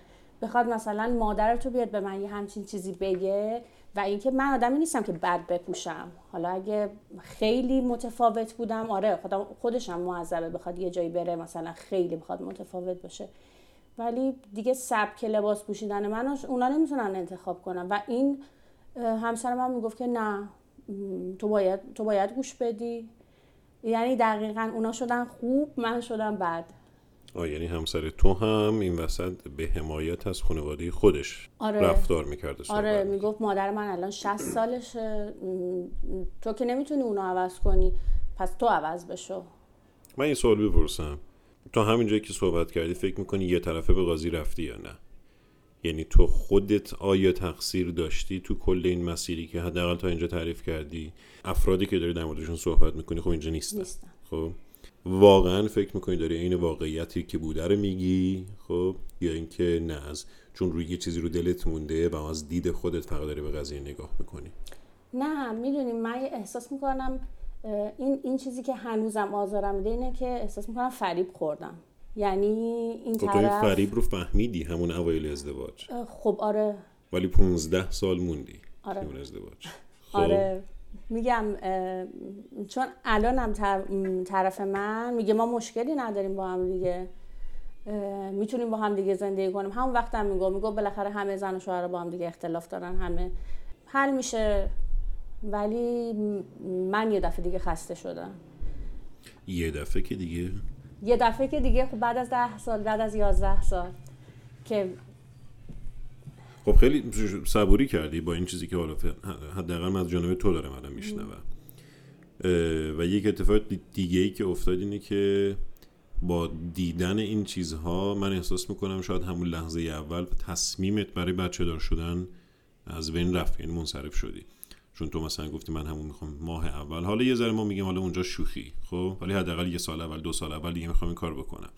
بخواد مثلا مادر تو بیاد به من یه همچین چیزی بگه و اینکه من آدمی نیستم که بد بپوشم. حالا اگه خیلی متفاوت بودم آره خودم خودشم معذبه بخواد یه جایی بره مثلا خیلی بخواد متفاوت باشه. ولی دیگه سبک لباس پوشیدن من اونا نمی‌تونن انتخاب کنن. و این همسر من می‌گفت که نه تو باید تو باید گوش بدی. یعنی دقیقا اونا شدن خوب من شدم بد. آه یعنی همسر تو هم این وسط به حمایت از خانواده خودش آره. رفتار می‌کرده آره می‌گفت مادر من الان 60 سالشه. تو که نمی‌تونی اونو عوض کنی. پس تو عوض بشو. من این سوال بپرسم. تا همین جایی که صحبت کردی فکر می‌کنی یه طرفه به قاضی رفتی یا نه؟ یعنی تو خودت آیا تقصیر داشتی تو کل این مسیری که حداقل تا اینجا تعریف کردی؟ افرادی که داری در موردشون صحبت می‌کنی خب اینجا نیستن, نیستن. خب؟ واقعا فکر می‌کنی داری این واقعیتی که بوده رو میگی؟ خب؟ یا اینکه نه از چون روی یه چیزی رو دلت مونده و از دید خودت فقط داری به قضیه نگاه می‌کنی. نه می‌دونی من احساس می‌کنم این این چیزی که هنوزم آزارم میده اینه که احساس می‌کنم فریب خوردم. یعنی این خب طرف فریب رو فهمیدی همون اوایل ازدواج. خب آره. ولی 15 سال موندی آره. همون ازدواج. خب. آره. میگم چون الانم طرف من میگه ما مشکلی نداریم با هم دیگه. می‌تونیم با هم دیگه زندگی کنیم. همون وقت هم میگو میگو بالاخره همه زن و شوهر با هم دیگه اختلاف دارن همه حل میشه. ولی من یه دفعه دیگه خسته شدم. یه دفعه که دیگه یه دفعه که دیگه خب بعد از ده سال بعد از یازده سال که خب خیلی صبوری کردی با این چیزی که حالا حداقل من از جانب تو دارم الان میشنوم. و یک اتفاق دیگه ای که افتاد اینه که با دیدن این چیزها من احساس می‌کنم شاید همون لحظه اول تصمیمت برای بچه دار شدن از بین رفت یعنی منصرف شدی. چون تو مثلا گفتی من همون می‌خوام ماه اول. حالا یه ذره ما میگیم حالا اونجا شوخی خب؟ ولی حداقل یه سال اول دو سال اول دیگه می‌خوام این کار بکنم.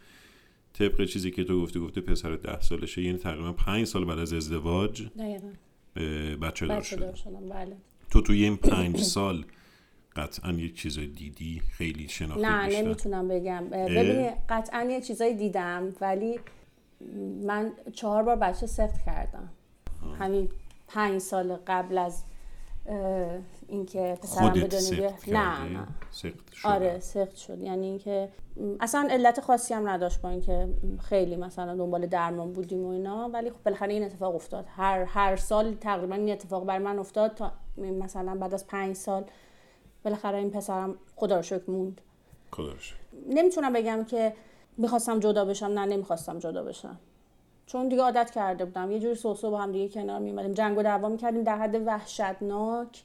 طبق چیزی که تو گفتی گفته پسر ده سالشه یعنی تقریبا پنج سال بعد از ازدواج بچه دار شد بله. تو توی این پنج سال قطعا یه چیزای دیدی؟ خیلی شناختی نه نمی‌تونم بگم. ببینی قطعا یه چیزایی دیدم ولی من چهار بار بچه سفت کردم. همین پنج سال قبل از اینکه پسرم بدون نه نه. آره سخت شد. یعنی اینکه اصلا علت خاصی هم نداشت با اینکه خیلی مثلا دنبال درمان بودیم و اینا. ولی خب بالاخره این اتفاق افتاد. هر هر سال تقریبا این اتفاق بر من افتاد تا مثلا بعد از پنج سال. بالاخره این پسرم خدا رو شکر موند. خدا نمی‌تونم بگم که می‌خواستم جدا بشم نه نمی‌خواستم جدا بشم. چون دیگه عادت کرده بودم. یه جوری سوسو با هم دیگه کنار میمدیم جنگ و دعوا می‌کردیم. در حد وحشتناک.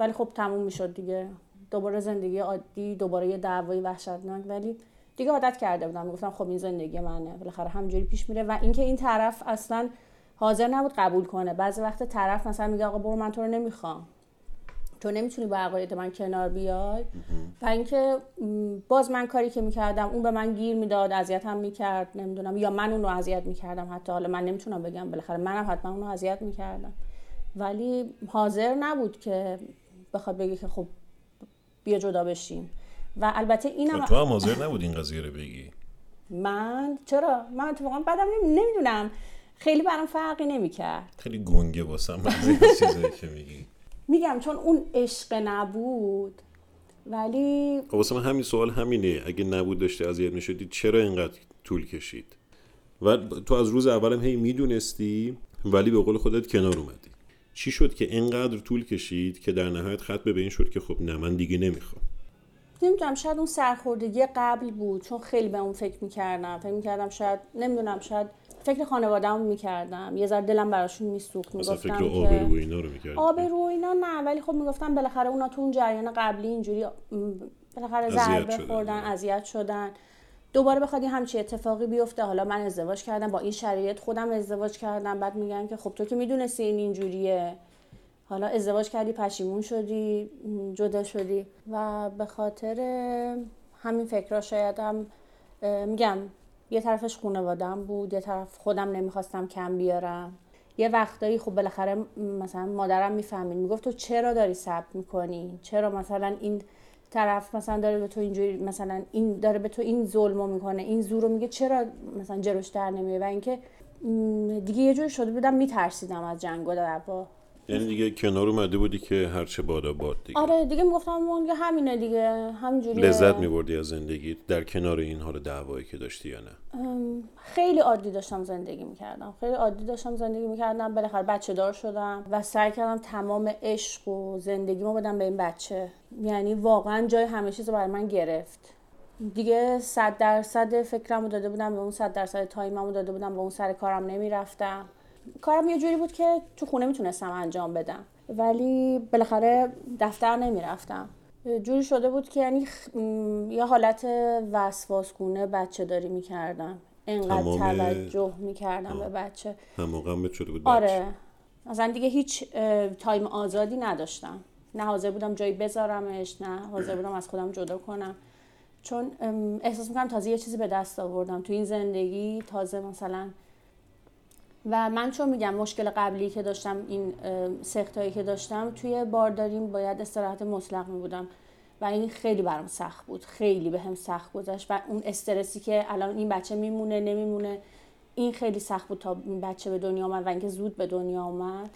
ولی خب تموم می‌شد دیگه. دوباره زندگی عادی دوباره یه دعوای وحشتناک. ولی دیگه عادت کرده بودم. می‌گفتم خب این زندگی منه. بالاخره همینجوری پیش میره. و اینکه این طرف اصلا حاضر نبود قبول کنه. بعضی وقت طرف مثلا میگه آقا برو من تو رو نمی‌خوام. تو نمی‌تونی با عقاید من کنار بیای؟ و اینکه باز من کاری که می‌کردم اون به من گیر می‌داد اذیتم می‌کرد نمی‌دونم یا من اون رو اذیت می‌کردم حتی. حالا من نمی‌تونم بگم بالاخره منم حتما اون رو اذیت می‌کردم. ولی حاضر نبود که بخواد بگه که خب بیا جدا بشیم. و البته اینم تو هم حاضر نبود این قضیه رو بگی. من؟ چرا؟ من اتفاقا بعدم نمی‌دونم. خیلی برام فرقی نمی‌کرد. خیلی گنگه واسم چیزایی که میگی. میگم چون اون عشق نبود. ولی خب واسه من همین سوال همینه. اگه نبود داشته اذیت می‌شدی چرا اینقدر طول کشید؟ و تو از روز اولم هی می‌دونستی ولی به قول خودت کنار اومدی. چی شد که اینقدر طول کشید که در نهایت خط به این شد که خب نه من دیگه نمی‌خوام؟ نمی‌دونم شاید اون سرخوردگی قبل بود چون خیلی به اون فکر می‌کردم. فکر می‌کردم شاید نمی‌دونم شاید فکر خانواده‌ام می‌کردم. یه ذره دلم براشون میسوخت. می‌گفتم فکر آبرو اینا رو می‌کردم آبرو اینا نه ولی خب می‌گفتم بالاخره اونا تو اون جریان قبلی اینجوری بالاخره ضربه خوردن اذیت شدن. دوباره بخواد همچی اتفاقی بیفته. حالا من ازدواج کردم با این شرایط خودم ازدواج کردم. بعد میگن که خب تو که می‌دونستی این اینجوریه. حالا ازدواج کردی پشیمون شدی جدا شدی. و به خاطر همین فکرها شاید هم میگم یه طرفش خانوادم بود یه طرف خودم نمی‌خواستم کم بیارم. یه وقتایی خب بالاخره مثلا مادرم می‌فهمید می‌گفت تو چرا داری صبر می‌کنی؟ چرا مثلا این طرف مثلا داره به تو اینجوری مثلا این داره به تو این ظلمو می‌کنه این زور میگه چرا مثلا جلوش در نمیه و اینکه دیگه یه جوری شده بودم میترسیدم از جنگ و دعوا. یعنی دیگه کنار اومده بودی که هرچه بادا باد دیگه. آره دیگه می‌گفتم دیگه همینه دیگه همینجوری لذت میبردی از زندگی در کنار این حال دعوایی که داشتی یا نه؟ خیلی عادی داشتم زندگی می‌کردم. خیلی عادی داشتم زندگی می‌کردم. بالاخره بچه دار شدم و سعی کردم تمام عشق و زندگیمو بدم به این بچه. یعنی واقعا جای همه چیز برای من گرفت. دیگه صد درصد فکرمو داده بودم به اون صد درصد تایممو داده بودم به اون سر کارم نمی‌رفتم. کارم یه جوری بود که تو خونه می‌تونستم انجام بدم. ولی بالاخره دفتر نمی‌رفتم. جوری شده بود که یعنی یه حالت وسواسگونه بچه داری می‌کردم. انقدر توجه می‌کردم به بچه. هم شده بود. آره. مثلا دیگه هیچ تایم آزادی نداشتم. نه حاضر بودم جایی بذارمش نه حاضر بودم از خودم جدا کنم. چون احساس می‌کنم تازه یه چیزی به دست آوردم. تو این زندگی تازه مثلا و من چون میگم مشکل قبلی که داشتم این سختایی که داشتم توی بارداریم باید استراحت مطلق می بودم و این خیلی برام سخت بود خیلی به هم سخت گذشت و اون استرسی که الان این بچه میمونه نمیمونه این خیلی سخت بود تا این بچه به دنیا آمد و اینکه زود به دنیا آمد.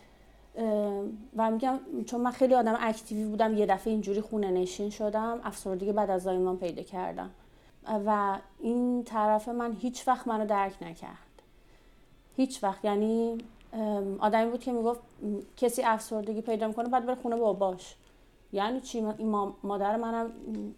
و میگم چون من خیلی آدم اکتیوی بودم یه دفعه اینجوری خونه نشین شدم افسردگی بعد از زایمان پیدا کردم. و این طرف من هیچ وقت منو درک نکرد. هیچ وقت. یعنی آدمی بود که می‌گفت کسی افسردگی پیدا می‌کنه بعد بره خونه باباش یعنی چی؟ این مادر منم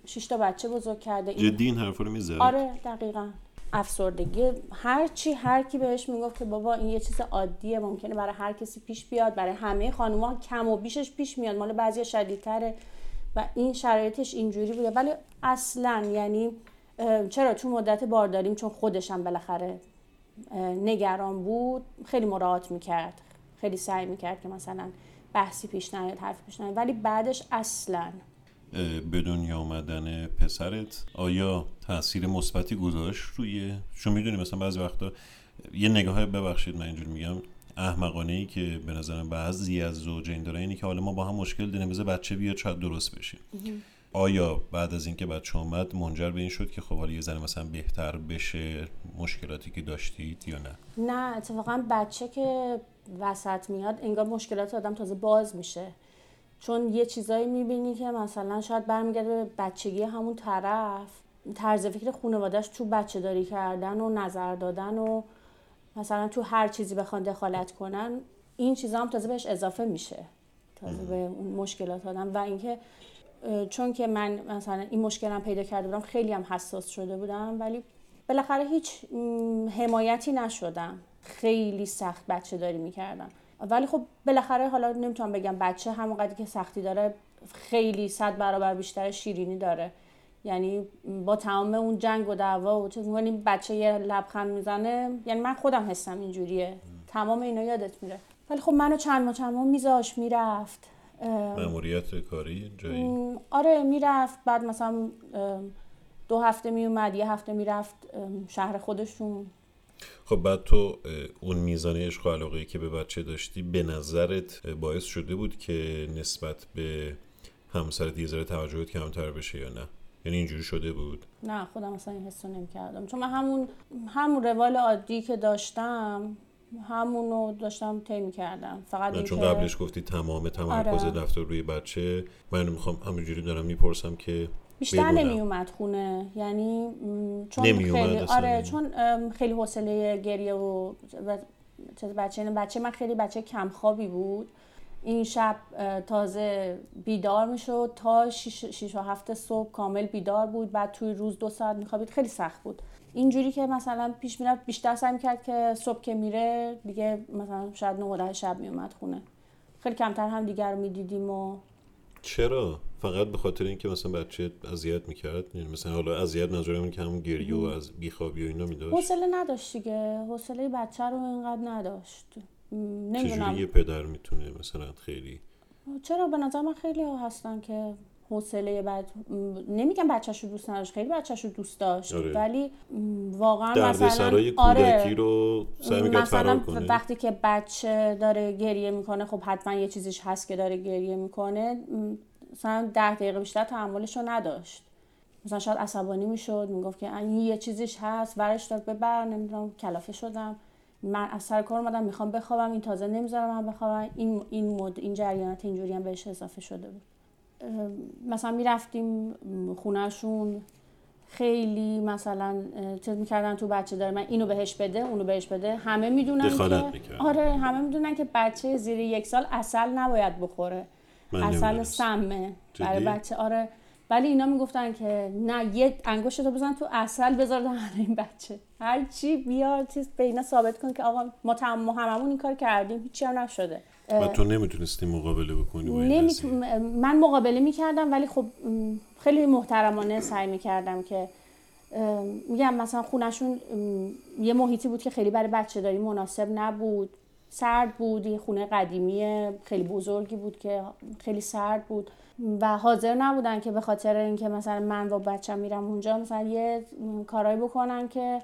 شش تا بچه بزرگ کرده. جدی این حرفا رو می‌زد؟ آره دقیقا. افسردگی. هر چی هر کی بهش می‌گفت که بابا این یه چیز عادیه ممکنه برای هر کسی پیش بیاد برای همه خانوما کم و بیشش پیش میاد. مال بعضی شدیدتره و این شرایطش اینجوری بوده. ولی اصلا یعنی چرا؟ تو مدت بارداریم چون خودشم بالاخره نگران بود خیلی مراعات می‌کرد خیلی سعی می‌کرد که مثلا بحثی پیش نیاد حرفی پیش نیاد ولی بعدش اصلا. به دنیا آمدن پسرت آیا تاثیر مثبتی گذاشت روی چون می‌دونی مثلا بعضی وقتا یه نگاه ببخشید من اینجور میگم احمقانه ای که به نظرم بعضی از زوجین داره اینی که حالا ما با هم مشکل داریم بذار بچه بیاد شاید درست بشه. آیا بعد از اینکه بچه اومد منجر به این شد که خب حالا یه زن مثلا بهتر بشه مشکلاتی که داشتید یا نه؟ نه اتفاقا بچه که وسط میاد انگار مشکلات آدم تازه باز میشه. چون یه چیزایی می‌بینی که مثلا شاید برمیگرده به بچگی همون طرف. طرز فکر خانوادهش تو بچه داری کردن و نظر دادن و مثلا تو هر چیزی بخوان دخالت کنن این چیزا هم تازه بهش اضافه میشه. تازه به اون مشکلات آدم. و اینکه چون که من مثلا این مشکلم پیدا کرده بودم خیلی هم حساس شده بودم ولی بالاخره هیچ حمایتی نشدم. خیلی سخت بچه داری می‌کردم. ولی خب بالاخره حالا نمی‌تونم بگم بچه همونقدری که سختی داره خیلی صد برابر بیشتر شیرینی داره. یعنی با تمام اون جنگ و دعوا و چیز بچه یه لبخند می‌زنه یعنی من خودم حسم اینجوریه. تمام اینا یادت میره. ولی خب منو چند ما چند ما میذاش می‌رفت. مأموریت کاری جایی؟ آره می‌رفت بعد مثلا دو هفته میومد یه هفته می‌رفت شهر خودشون. خب بعد تو اون میزان عشق و علاقه که به بچه داشتی به نظرت باعث شده بود که نسبت به همسرت یه ذره توجهت کمتر بشه یا نه؟ یعنی اینجوری شده بود؟ نه خودم اصلا این حسو نمی کردم چون من همون همون روال عادی که داشتم همونو داشتم طی کردم فقط چون قبلش گفتی تمام تمرکز آره. دفتر روی بچه من می‌خوام همینجوری دارم می‌پرسم که بیشتر نمی اومد خونه. یعنی چون خیلی آره چون خیلی حوصله گریه و بچه بچه من خیلی بچه کم خوابی بود. این شب تازه بیدار می‌شد. تا 6 و هفته صبح کامل بیدار بود. بعد توی روز دو ساعت میخوابید. خیلی سخت بود. اینجوری که مثلا پیش می‌رفت بیشتر سعی می‌کرد که صبح که میره دیگه مثلا شاید 9 شب میومد خونه. خیلی کمتر هم دیگر رو می‌دیدیم و چرا؟ فقط به خاطر اینکه مثلا بچه اذیت می‌کرد؟ یعنی مثلا حالا اذیت نظرم که همون گریه و از بیخوابی و اینا میداشت؟ حوصله نداشت دیگه. حوصله بچه رو اینقدر نداشت. چجوری یه پدر می‌تونه مثلا خیلی چرا؟ به نظر من خیلی ها هستن که حوصله بعد نمیگم بچهش رو دوست نداشت خیلی بچهش رو دوست داشت آره. ولی واقعا مثلا آره. رو سعی مثلا کنه. وقتی که بچه داره گریه می‌کنه خب حتما یه چیزیش هست که داره گریه می‌کنه مثلا ده دقیقه بیشتر تحملش رو نداشت. مثلا شاید عصبانی می‌شد می‌گفت که این یه چیزیش هست ورش داد ببر نمی‌دونم کلافه شدم. من از سر کار اومدم می‌خوام بخوابم این تازه نمی‌ذارم من بخوابم. این این مد این جریانات اینجوری هم بهش اضافه شده بود. مثلا می‌رفتیم خونهشون خیلی مثلا چیز می‌کردن تو بچه داره من اینو بهش بده اونو بهش بده همه می‌دونن که آره همه می‌دونن که بچه زیر یک سال اصل نباید بخوره. اصل سمه برای بچه آره. ولی اینا می‌گفتن که نه یه انگشت رو بزن تو اصل بذار دهن این بچه. هر چی بیار چیز به اینا ثابت کن که آقا ما تمام هممون این کار کردیم هیچی هم نشده. و تو نمی‌تونستی مقابله بکنی من مقابله می‌کردم ولی خب خیلی محترمانه سعی می‌کردم که میگم مثلا خونشون یه محیطی بود که خیلی برای بچه داری مناسب نبود. سرد بود یه خونه قدیمی خیلی بزرگی بود که خیلی سرد بود. و حاضر نبودن که به خاطر اینکه مثلا من و بچم میرم اونجا مثلا یه کارایی بکنن که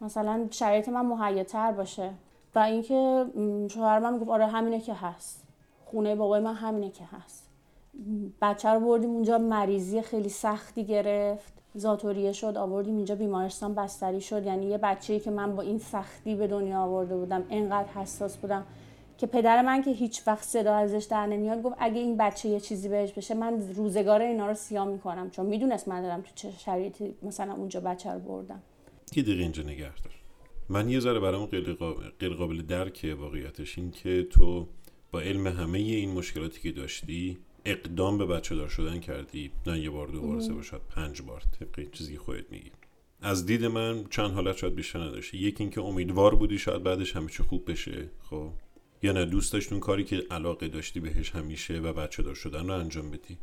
مثلا شرایط من مهیاتر باشه. و اینکه شوهر من گفت آره همینه که هست. خونه بابای من همینه که هست. بچه رو بردیم اونجا مریضی خیلی سختی گرفت. زاتوریه شد آوردیم اینجا بیمارستان بستری شد. یعنی یه بچه‌ای که من با این سختی به دنیا آورده بودم انقدر حساس بودم که پدر من که هیچ وقت صدا ازش در نمیاد گفت اگه این بچه یه چیزی بهش بشه من روزگار اینا رو سیاه می‌کنم. چون می‌دونست من دارم تو چه شرایطی مثلا اونجا بچه رو بردم. یه دقیقه اینجا نگه دار من یه ذره برام غیر قابل درکه واقعیتش این که تو با علم همه این مشکلاتی که داشتی اقدام به بچه دار شدن کردی. نه یه بار دو بار سه بار شاید پنج بار. طبق چیزی خودت میگی. از دید من چند حالت شاید بیشتر نداشتی. یکی اینکه امیدوار بودی شاید بعدش همه چی خوب بشه خب. یا نه دوست داشتون کاری که علاقه داشتی بهش همیشه و بچه دار شدن رو انجام بدی.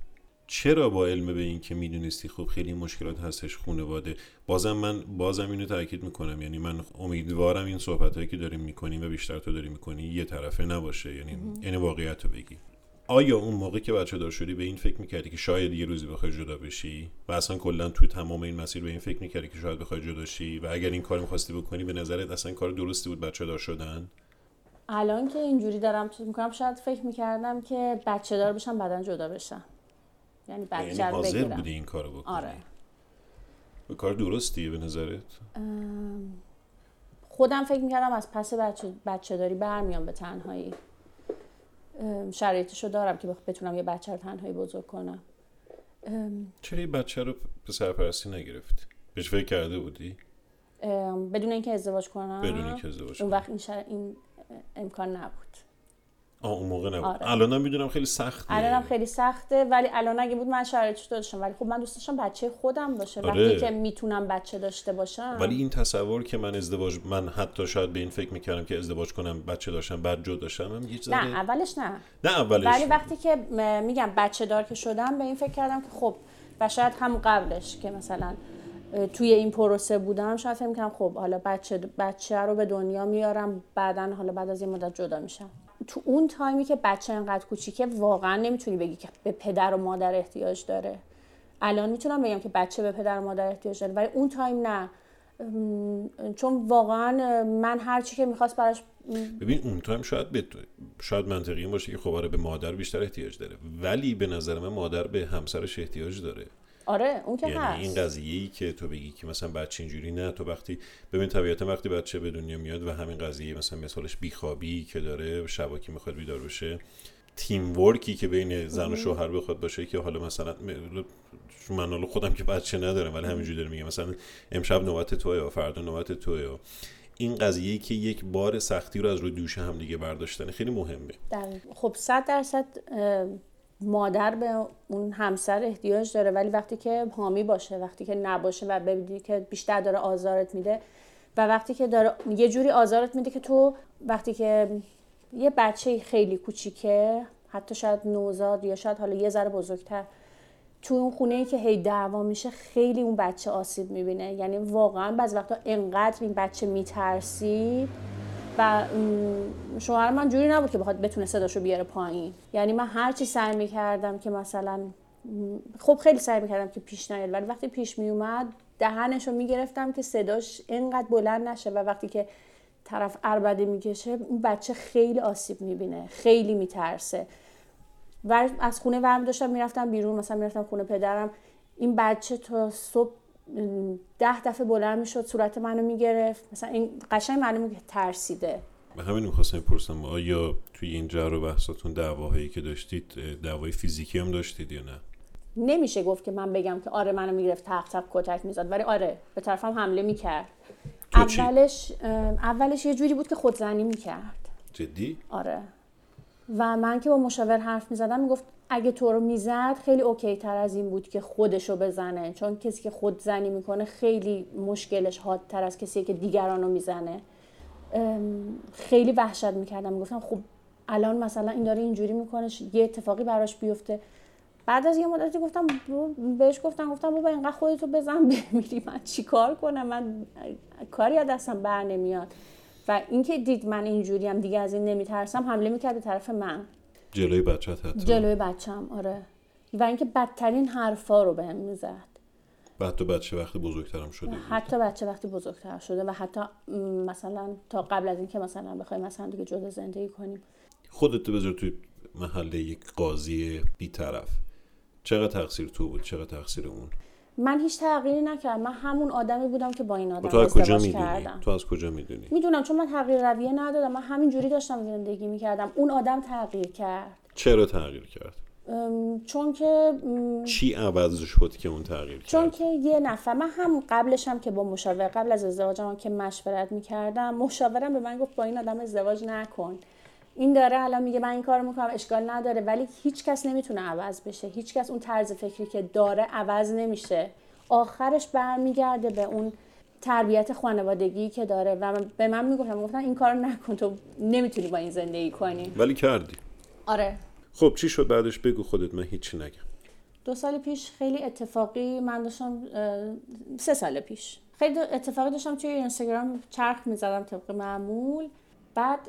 چرا با علم به این که می‌دونستی خب خیلی مشکلات هستش خانواده؟ بازم من بازم اینو تاکید می‌کنم. یعنی من امیدوارم این صحبت هایی که داریم می‌کنیم و بیشتر تو داری می‌کنی یه طرفه نباشه. یعنی یعنی واقعیت رو بگی. آیا اون موقع که بچه دار شدی به این فکر می‌کردی که شاید یه روزی بخوای جدا بشی؟ و اصلا کلا تو تمام این مسیر به این فکر می‌کردی که شاید بخوای جدا شی؟ و اگر این کار می‌خواستی بکنی به نظرت اصلا کار درستی بود بچه دار شدن؟ الان که اینجوری دارم چیز می‌کنم شاید فکر می‌کردم که بچه دار بشم بعدا جدا بشم. یعنی بچه یعنی رو حاضر بگیرم. بودی این کارو بکنی. آره. به کار درستیه به نظرت؟ خودم فکر می‌کردم از پس بچه, بچه داری برمیام به تنهایی. ام، شرایطشو دارم که بتونم یه بچه رو تنهایی بزرگ کنم. چرا یه بچه رو به سرپرستی نگرفتی؟ بهش فکر کرده بودی؟ بدون اینکه ازدواج کنم؟ بدون اینکه ازدواج اون کنی. وقت این, شر... این امکان نبود. آه اون موقع نبود. آره. الانم می‌دونم خیلی سخته. الانم خیلی سخته ولی الان اگه بود من شرایطش داشتم. ولی خب من دوست داشتم بچه خودم باشه. آره. وقتی که می‌تونم بچه داشته باشم. ولی این تصور که من ازدواج من حتی شاید به این فکر می‌کردم که ازدواج کنم بچه داشتم بعد جدا داشتم هم یه نه اولش نه. نه اولش ولی وقتی که میگم بچه دار که شدم به این فکر کردم که خب و شاید هم قبلش که مثلا توی این پروسه بودم شاید فکر می‌کنم خب حالا بچه بچه رو به دنیا میارم بعدا حالا بعد از یه مدت جدا میشم. تو اون time ی که بچه انقدر کوچیکه واقعا نمی‌تونی بگی که به پدر و مادر احتیاج داره. الان می‌تونم بگم که بچه به پدر و مادر احتیاج داره ولی اون time نه. چون واقعا من هر چی که می‌خواست براش ببین اون time شاید به شاید منطقی باشه که خب آره به مادر بیشتر احتیاج داره ولی به نظر من مادر به همسرش احتیاج داره. آره اون که یعنی هست این قضیه ای که تو بگی که مثلا بچه اینجوری نه تو وقتی ببین طبیعتا وقتی بچه به دنیا میاد و همین قضیه مثلا مثالش بیخوابی که داره شبا که می‌خواد بیدار بشه تیم ورکی که بین زن و شوهر بخواد باشه که حالا مثلا من حالا خودم که بچه ندارم ولی همینجوری دارم میگم مثلا امشب نوبت توه یا فردا نوبت توه یا این قضیه ای که یک بار سختی رو از روی دوش هم دیگه برداشتن خیلی مهمه. خب صد درصد مادر به اون همسر احتیاج داره ولی وقتی که حامی باشه وقتی که نباشه و ببینی که بیشتر داره آزارت میده و وقتی که داره یه جوری آزارت میده که تو وقتی که یه بچه خیلی کوچیکه حتی شاید نوزاد یا شاید حالا یه ذره بزرگتر تو اون خونه ای که هی دعوا میشه خیلی اون بچه آسیب می‌بینه. یعنی واقعا بعض وقتا انقدر این بچه میترسی و شوهر من جوری نبود که بخواد بتونه صداشو بیاره پایین. یعنی من هر چی سعی می‌کردم که مثلا خب خیلی سعی می‌کردم که پیش نیاد ولی وقتی پیش میومد دهنشو می‌گرفتم که صداش اینقدر بلند نشه و وقتی که طرف اربده می‌کشه اون بچه خیلی آسیب می‌بینه خیلی میترسه. و از خونه ورم داشتم می‌رفتم بیرون مثلا می‌رفتم خونه پدرم این بچه تا صبح ده دفعه بلند می‌شد صورت منو می‌گرفت. مثلا این قشنگ معلومه که ترسیده. به همین می‌خواستم بپرسم آیا توی این جر و بحثاتون دعواهایی که داشتید دعوای فیزیکی هم داشتید یا نه؟ نمیشه گفت که من بگم که آره منو می‌گرفت تق تق کتک می‌زد. ولی آره به طرفم حمله می‌کرد؟ اولش اولش یه جوری بود که خودزنی می‌کرد. جدی؟ آره. و من که با مشاور حرف می‌زدم می‌گفت اگه تو رو می‌زد خیلی اوکی تر از این بود که خودشو بزنه. چون کسی که خود زنی می‌کنه خیلی مشکلش حادتر از کسی که دیگران رو می‌زنه. خیلی وحشت می‌کردم. می‌گفتم خب الان مثلا این داره اینجوری می‌کنه یه اتفاقی براش بیفته. بعد از یه مدتی گفتم بهش گفتم گفتم بابا اینقدر خودتو بزن بمیری من چیکار کنم؟ من کاری از دستم بر نمیاد. و اینکه دید من اینجوری هم دیگه از این نمیترسم حمله می‌کرد به طرف من. جلوی بچت حتی. جلوی بچم آره. و اینکه بدترین حرفا رو بهم می‌زد. بعد تو بچه وقتی بزرگترم شده حتی بچه وقتی بزرگتر شده و حتی مثلا تا قبل از اینکه مثلا بخوایم مثلا دیگه جدا زندگی کنیم. خودت بذار توی محله یک قاضی بیطرف. چقدر تقصیر تو بود؟ چقدر تقصیر اون؟ من هیچ تغییری نکردم. من همون آدمی بودم که با این آدم تو از کجا می‌دونی؟ تو از کجا می‌دونی؟ می‌دونم چون من تغییر رویه ندادم. من همین جوری داشتم زندگی می‌کردم. اون آدم تغییر کرد. چرا تغییر کرد؟ چون که چی عوض شد که اون تغییر چون کرد که یه نفر من هم قبلش هم که با مشاور قبل از ازدواجم که مشورت می‌کردم مشاورم به من گفت با این آدم ازدواج نکن. این داره الان میگه من این کارو می‌کنم اشکال نداره. ولی هیچ کس نمی‌تونه عوض بشه. هیچ کس اون طرز فکری که داره عوض نمیشه. آخرش برمیگرده به اون تربیت خانوادگی که داره. و من- به من می‌گفتم گفتن این کارو نکن تو نمی‌تونی با این زندگی کنی. ولی کردی. آره. خب چی شد بعدش؟ بگو خودت من هیچی نگم. دو سال پیش خیلی اتفاقی من داشتم سه سال پیش. خیلی اتفاقی داشتم توی اینستاگرام چرخ می‌زدم طبق معمول. بعد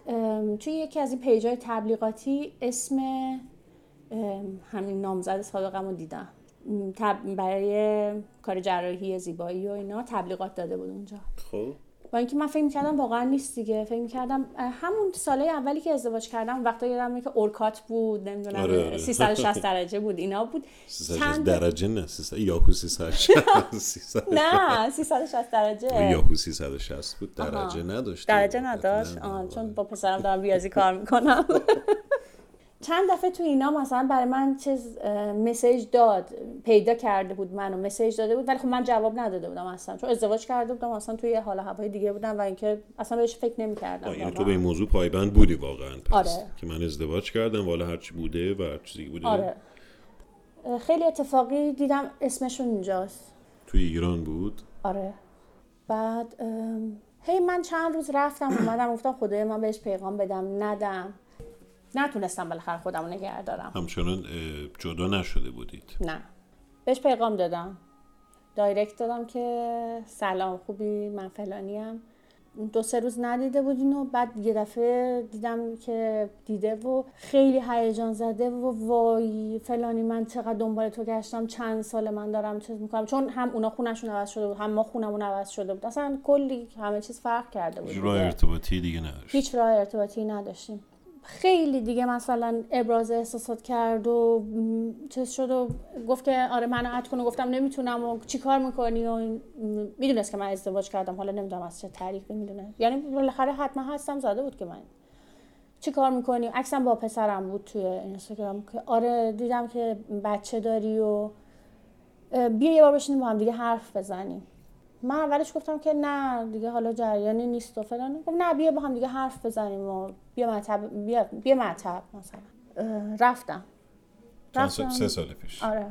توی یکی از این پیج های تبلیغاتی اسم همین نامزد سابقم رو دیدم برای کار جراحی زیبایی و اینا تبلیغات داده بود اونجا. خب. با اینکه من فکر می‌کردم واقعا نیست دیگه. فکر می‌کردم همون ساله اولی که ازدواج کردم وقتا یادم که اورکات بود نمی‌دونم آره آره. 360 درجه بود اینا بود. چند درجه نه یاهو 360 نه 360 درجه. یاهو 360 بود. درجه نداشت درجه نداشت؟ چون با پسرم دارم ریاضی کار می‌کنم. چند دفعه تو اینا مثلا برای من چیز مسیج داد پیدا کرده بود منو مسیج داده بود ولی خب من جواب نداده بودم اصلا چون ازدواج کرده بودم اصلا توی حال هوای دیگه بودم و اینکه اصلا بهش فکر نمی‌کردم یعنی تو به این موضوع پایبند بودی واقعا پس آره. که من ازدواج کردم والا هرچی بوده و هر چیزی بوده. آره. خیلی اتفاقی دیدم اسمشون اینجاست. توی ایران بود؟ آره. بعد هی من چند روز رفتم اومدم گفتم خدای من بهش پیغام بدم ندم. نتونستم بالاخره خودم رو نگه دارم. همچنان جدا نشده بودید. نه. بهش پیغام دادم. دایرکت دادم که سلام خوبی؟ من فلانیم دو سه روز ندیده بود اینو بعد یه دفعه دیدم که دیده و خیلی هیجان زده و وای فلانی من چقدر دنبال تو گشتم چند سال من دارم چیز می‌کنم. چون هم اونا خونشون عوض شده بود هم ما خونمون عوض شده بود. اصلا کلی همه چیز فرق کرده بود راه ارتباطی دیگه نداشت. هیچ راه ارتباطی نداشتیم. خیلی دیگه مثلا ابراز احساسات کرد و چیز شد و گفت که آره منو عد کن گفتم نمی‌تونم و چی کار می‌کنی و می‌دونست که من ازدواج کردم. حالا نمی‌دونم از چه طریقی می‌دونه. یعنی بالاخره حتما هستم زده بود که من چی کار می‌کنی؟ عکسم با پسرم بود توی اینستاگرام که آره دیدم که بچه داری و بیا یه بار بشینیم با هم دیگه حرف بزنیم. من اولش گفتم که نه دیگه حالا جریانی نیست و فلان. گفت نه بیا با هم دیگه حرف بزنیم و بیا مطب بیا بیا مطب مثلا. رفتم. رفتم. سه سال پیش. آره.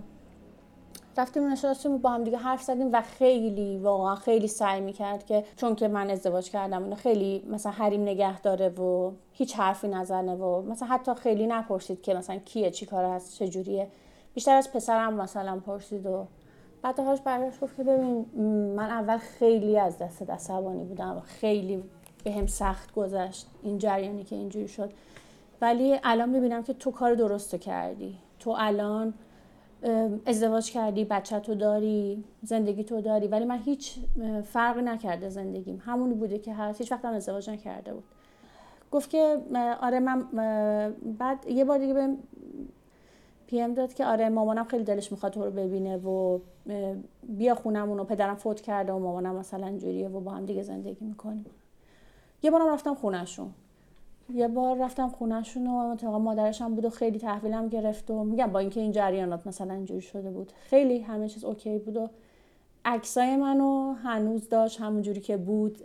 رفتیم نشستیم با هم دیگه حرف زدیم و خیلی واقعا خیلی سعی می‌کرد که چون که من ازدواج کردم اونو خیلی مثلا حریم نگه داره و هیچ حرفی نزنه و مثلا حتی خیلی نپرسید که مثلا کیه چی کار هست چجوریه. بیشتر از پسرم مثلا پرسید و بعد آخرش برگشت گفت که ببین من اول خیلی از دست عصبانی بودم خیلی به هم سخت گذشت این جریانی که اینجوری شد. ولی الان می‌بینم که تو کار درست کردی. تو الان ازدواج کردی بچه تو داری زندگی تو داری. ولی من هیچ فرقی نکرده زندگیم. همونی بوده که هست. هیچ وقتم ازدواج نکرده بود. گفت که آره من بعد یه بار دیگه به پی ام داد که آره مامانم خیلی دلش می‌خواد تو رو ببینه و بیا خونمون و پدرم فوت کرده و مامانم مثلا جوریه و با هم دیگه زندگی می‌کنیم. یه بارم رفتم خونهشون. یه بار رفتم خونهشون و مطلقا مادرشم بود و خیلی تحویلم گرفت و میگم با اینکه این جریانات مثلا اینجوری شده بود. خیلی همه چیز اوکی بود و عکسای منو هنوز داشت همونجوری که بود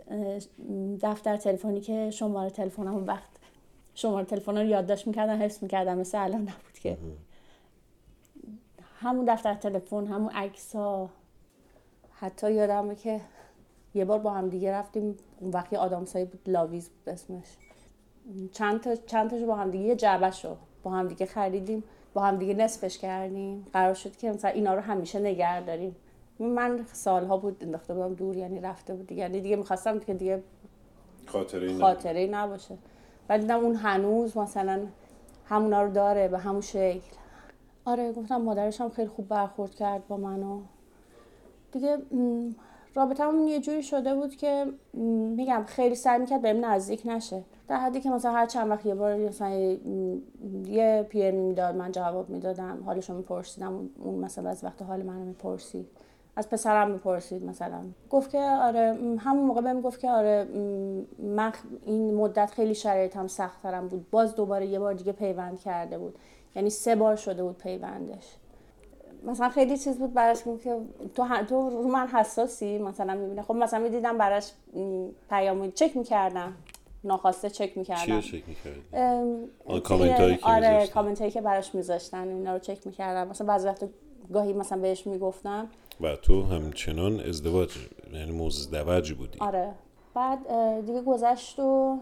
دفتر تلفنی که شماره تلفنم وقت شماره تلفن رو یادداشت می‌کردم حفظ می‌کردم مثل الان نبود که. همون دفتر تلفن همون عکس ها حتی یادمه که یه بار با هم دیگه رفتیم اون وقتی آدامسایی بود لاویز بود اسمش. چند تا چند تاشو با هم دیگه یه جعبه شو با هم دیگه خریدیم با هم دیگه نصفش کردیم. قرار شد که مثلا اینا رو همیشه نگه داریم. من سالها بود انداخته بودم دور یعنی رفته بود دیگه یعنی دیگه می‌خواستم که دیگه خاطره خاطره نباشه. ولی دیدم اون هنوز مثلا همونا رو داره به همون شکل. آره گفتم مادرش هم خیلی خوب برخورد کرد با منو دیگه رابطمون یه جوری شده بود که میگم خیلی سعی می‌کرد بهم نزدیک نشه. در حدی که مثلا هر چند وقت یه بار مثلا یه پی ام می‌داد من جواب می‌دادم حالشو میپرسیدم اون مثلا از وقت حال منو می‌پرسید. از پسرم می‌پرسید مثلا. گفت که آره همون موقع بهم گفت که آره من این مدت خیلی شرایطم سخت ترم بود. باز دوباره یه بار دیگه پیوند کرده بود. یعنی سه بار شده بود پیوندش. مثلا خیلی چیز بود براش که تو تو رو من حساسی مثلا می‌بینه خب مثلا می‌دیدم براش پیام چک می‌کردم. ناخواسته چک می‌کردم. چی چک می‌کردی؟ آره کامنت هایی که براش میذاشتن اینا رو چک می‌کردم. مثلا بعضی وقت گاهی مثلا بهش می‌گفتم. و تو همچنان ازدواج یعنی مزدوج بودی. آره. بعد دیگه گذشت و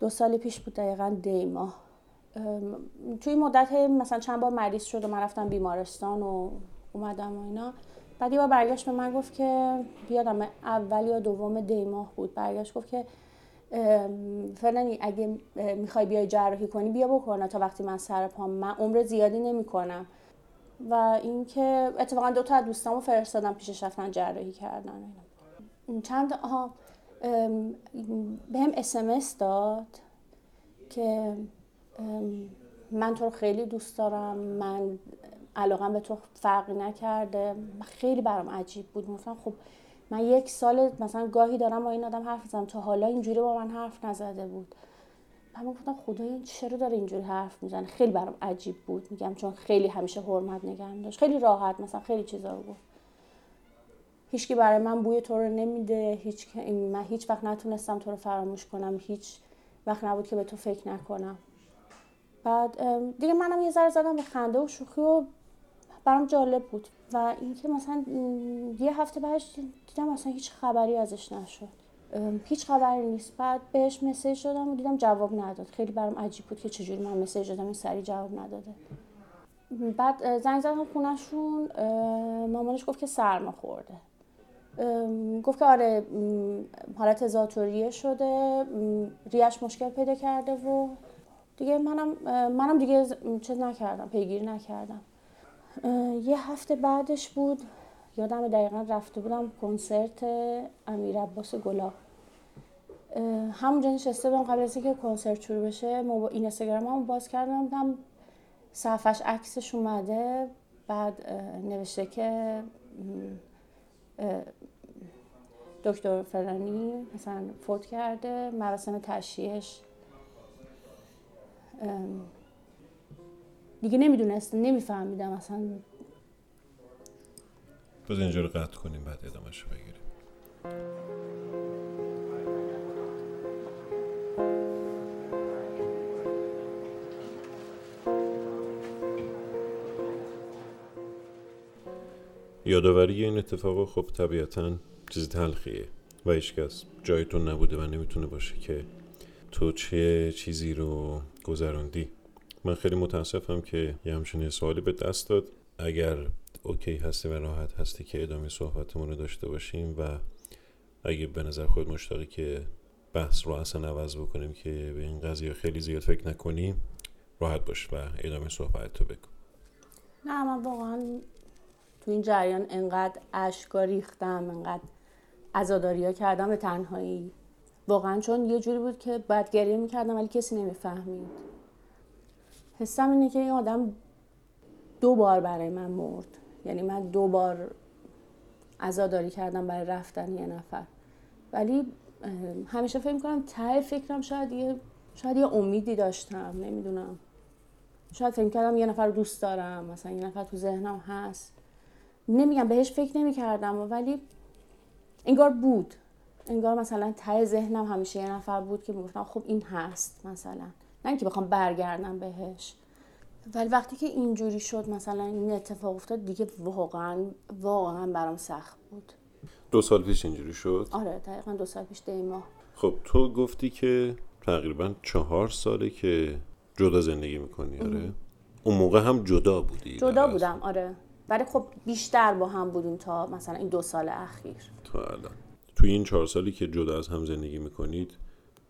دو سال پیش بود دقیقا دی ماه. توی مدت مثلا چند بار مریض شد و من رفتم بیمارستان و اومدم و اینا بعد یه بار برگشت به من گفت که بیادم اول یا دوم دی ماه بود برگشت گفت که فلانی اگه می‌خوای بیای جراحی کنی بیا بکنه تا وقتی من سر پام من عمر زیادی نمی‌کنم. و اینکه اتفاقا دو تا از دوستامو فرستادم پیشش رفتن جراحی کردن چند آها بهم اسمس داد که من تو رو خیلی دوست دارم. من علاقم به تو فرقی نکرده. خیلی برام عجیب بود. گفتم خب من یک سال مثلا گاهی دارم با این آدم حرف می‌زنم. تا حالا اینجوری با من حرف نزده بود. من گفتم خدایا چرا داره اینجوری حرف می‌زنه؟ خیلی برام عجیب بود. میگم چون خیلی همیشه حرمت نگم داشت. خیلی راحت مثلا خیلی چیزا رو گفت. هیچکی برای من بوی تو رو نمیده. هیچ من هیچ وقت نتونستم تو رو فراموش کنم. هیچ وقت نبود که به تو فکر نکنم. بعد دیگه منم یه ذره زدم به خنده و شوخی و برام جالب بود و اینکه مثلا یه هفته بعدش دیدم مثلا هیچ خبری ازش نشد. هیچ خبری نیست. بعد بهش مسیج دادم و دیدم جواب نداد. خیلی برام عجیب بود که چجوری من مسیج دادم این سری جواب نداده. بعد زنگ زدم خونشون مامانش گفت که سرما خورده. گفت که آره حالت زاتوریه شده. ریش مشکل پیدا کرده و دیگه منم منم دیگه چه نکردم پیگیری نکردم. یه هفته بعدش بود یادم دقیقا رفته بودم کنسرت امیر عباس گلا. همونجا نشسته بودم قبل از اینکه کنسرت شروع بشه این اینستاگرام هم باز کردم بودم صفحش عکسش اومده بعد نوشته که دکتر فلانی مثلا فوت کرده مراسم تشییعش. دیگه نمی‌دونست نمیفهمیدم اصلا. باز اینجا رو قطع کنیم بعد ادامهش رو بگیریم. یادآوری این اتفاق خب طبیعتا چیز تلخیه و هیچکس جایتون نبوده و نمی‌تونه باشه که تو چه چیزی رو گذراندی؟ من خیلی متاسفم که یه همچین سوالی به دست داد. اگر اوکی هستی و راحت هستی که ادامه صحبتمون رو داشته باشیم و اگه به نظر خود مشتاقی که بحث رو اصلا عوض بکنیم که به این قضیه خیلی زیاد فکر نکنیم راحت باش و ادامه صحبت تو بگو. نه من واقعا تو این جریان انقدر اشکا ریختم انقدر ازاداری ها کردم به تنهایی. واقعا چون یه جوری بود که بعد گریه می‌کردم ولی کسی نمی‌فهمید. حسم اینه که این آدم دو بار برای من مرد. یعنی من دو بار عزاداری کردم برای رفتن یه نفر. ولی همیشه فکر کنم ته فکرم شاید یه شاید یه امیدی داشتم نمی‌دونم. شاید فکر کردم یه نفر دوست دارم مثلا یه نفر تو ذهنم هست. نمیگم بهش فکر نمی‌کردم ولی انگار بود. انگار مثلا ته ذهنم همیشه یه نفر بود که می‌گفتم خب این هست مثلا. نه اینکه بخوام برگردم بهش. ولی وقتی که اینجوری شد مثلا این اتفاق افتاد دیگه واقعا واقعا برام سخت بود. دو سال پیش اینجوری شد؟ آره دقیقا دو سال پیش دی ماه. خب تو گفتی که تقریبا چهار ساله که جدا زندگی می‌کنی آره؟ اون موقع هم جدا بودی جدا بودم آره. ولی خب بیشتر با هم بودیم تا مثلا این دو سال اخیر. تا الان. توی این چهار سالی که جدا از هم زندگی می‌کنید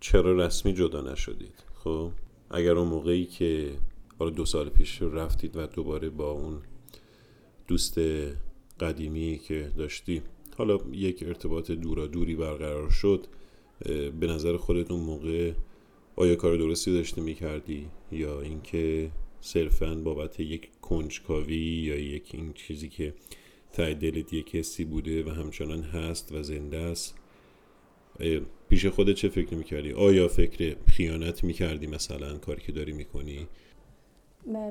چرا رسمی جدا نشدید؟ خب اگر اون موقعی که حالا دو سال پیش رفتید و دوباره با اون دوست قدیمی که داشتی حالا یک ارتباط دورا دوری برقرار شد به نظر خودت اون موقع آیا کار درستی داشته می‌کردی؟ یا اینکه صرفا بابت یک کنجکاوی یا یک این چیزی که ته دلت یک کسی بوده و همچنان هست و زنده است پیش خودت چه فکر می‌کردی؟ آیا فکر خیانت می‌کردی مثلا کاری که داری می‌کنی؟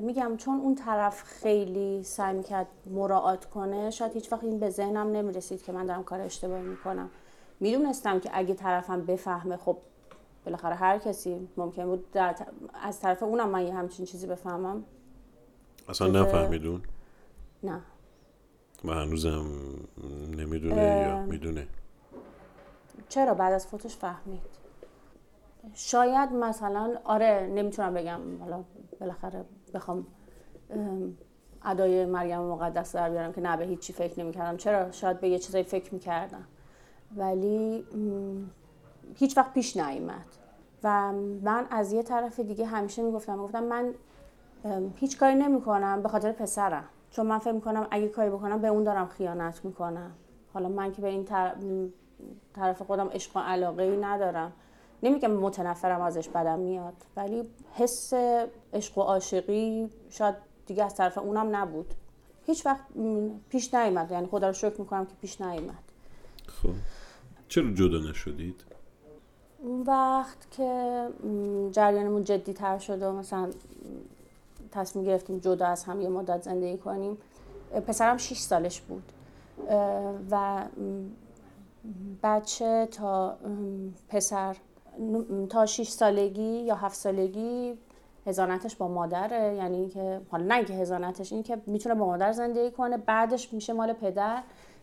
میگم چون اون طرف خیلی سعی می‌کرد مراعات کنه شاید هیچ وقت این به ذهنم نمی‌رسید که من دارم کار اشتباهی می‌کنم می‌دونستم که اگه طرفم بفهمه خب بالاخره هر کسی ممکن بود در از طرف اونم من یه همچین چیزی بفهمم اصلا نفهمیدون؟ نه و هنوزم نمی‌دونه یا می‌دونه. چرا بعد از فوتش فهمید؟ شاید مثلا آره نمی‌تونم بگم. حالا بالاخره بخوام ادای مریم مقدس در بیارم که نه به هیچی فکر نمی‌کردم. چرا؟ شاید به یه چیزایی فکر می‌کردم. ولی هیچ وقت پیش نیومد. و من از یه طرف دیگه همیشه می‌گفتم گفتم من هیچ کاری نمی‌کنم به خاطر پسرم. چون من فکر می‌کنم اگه کاری بکنم به اون دارم خیانت می‌کنم. حالا من که به این طرف خودم عشق و علاقه ای ندارم. نمیگم متنفرم ازش بدم میاد ولی حس عشق و عاشقی شاید دیگه از طرف اونم نبود. هیچ وقت پیش نیومد یعنی خدا رو شکر می‌کنم که پیش نیومد. خب. چرا جدا نشدید؟ اون وقت که جریانمون جدی تر شد و مثلا تصمیم گرفتیم جدا از هم یه مدت زندگی کنیم. پسرم 6 سالش بود. و بچه تا پسر تا 6 سالگی یا 7 سالگی هزانتش با مادره. یعنی که حالا نه اینکه هزانتش این که می‌تونه با مادر زندگی کنه. بعدش میشه مال پدر.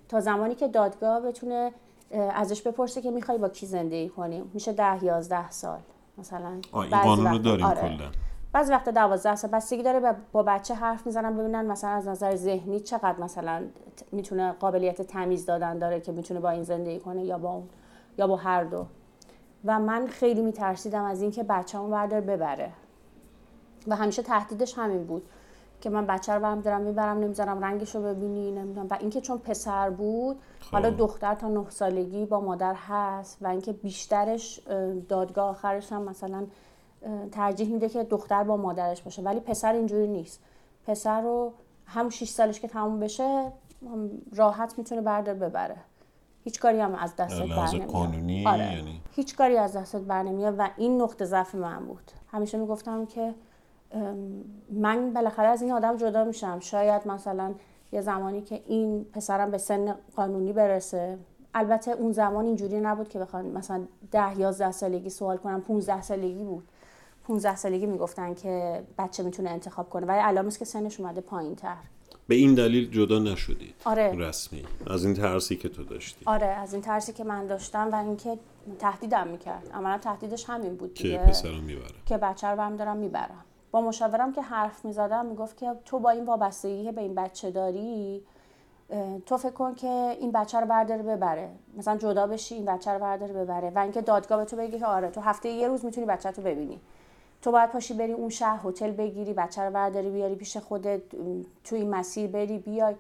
تا زمانی که دادگاه بتونه ازش بپرسه که می‌خوای با کی زندگی کنیم میشه ده یازده سال مثلا. این قانون رو داریم آره. کلا. بعضی وقتا دوازده سال بستگی داره با بچه حرف می‌زنن ببینن مثلا از نظر ذهنی چقدر مثلا می‌تونه قابلیت تمیز دادن داره که می‌تونه با این زندگی کنه یا با اون یا با هر دو. و من خیلی میترسیدم از اینکه بچه‌مو بردار ببره. و همیشه تهدیدش همین بود که من بچه رو برم دارم می‌برم نمی‌ذارم رنگش رو ببینی نمی‌دونم. و اینکه چون پسر بود حالا خب. دختر تا نه سالگی با مادر هست و اینکه بیشترش دادگاه آخرش هم مثلا ترجیح میده که دختر با مادرش باشه ولی پسر اینجوری نیست. پسر رو هم 6 سالش که تموم بشه راحت می‌تونه بردار ببره. هیچ کاری هم از دستت بر قانونی آره. یعنی؟ هیچ کاری از دستت بر نمیاد و این نقطه ضعف من بود. همیشه می‌گفتم که من بالاخره از این آدم جدا میشم. شاید مثلا یه زمانی که این پسرم به سن قانونی برسه. البته اون زمان اینجوری نبود که بخوان مثلا ده یازده سالگی سوال کنم 15 سالگی بود. 15 سالگی می‌گفتن که بچه می‌تونه انتخاب کنه ولی الان که سنش اومده پایین تر به این دلیل جدا نشدید آره. رسمی. از این ترسی که تو داشتی. آره از این ترسی که من داشتم و اینکه تهدیدم می‌کرد. عملا تهدیدش همین بود که پسرم می‌برم که بچه رو برم دارم می‌برم. با مشاورم که حرف می‌زدم می‌گفت که تو با این وابستگی به این بچه داری تو فکر کن که این بچه رو برداره ببره. مثلا جدا بشی این بچه رو برداره ببره. و اینکه دادگاه به تو بگه که آره تو هفته یه روز می‌تونی بچه تو ببینی. تو باید پاشی بری اون شهر هتل بگیری بچه رو برداری بیاری پیش خودت تو این مسیر بری بیای.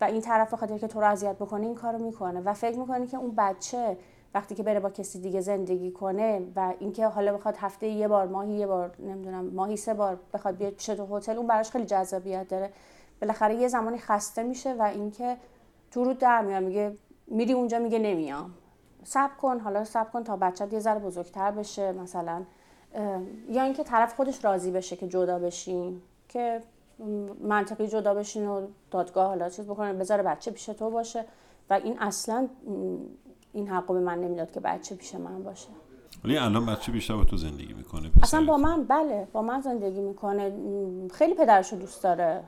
و این طرف بخاطر که تو رو اذیت بکنه این کارو می‌کنه. و فکر می‌کنی که اون بچه وقتی که بره با کسی دیگه زندگی کنه و اینکه حالا بخواد هفته یه بار ماهی یه بار نمی‌دونم ماهی سه بار بخواد بیاد پیش تو هتل اون براش خیلی جذابیت داره. بالاخره یه زمانی خسته میشه و اینکه تو رو در میاد میگه میری اونجا میگه نمیام. صبر کن حالا صبر کن تا بچت یه ذره بزرگتر بشه مثلا یا اینکه طرف خودش راضی بشه که جدا بشین که منطقی جدا بشین و دادگاه حالا چیز بکنه بذاره بچه پیش تو باشه. و این اصلا این حقو به من نمی‌داد که بچه پیش من باشه. ولی الان بچه بیشتر با تو زندگی می‌کنه اصلا با من بله با من زندگی می‌کنه. خیلی پدرشو دوست داره.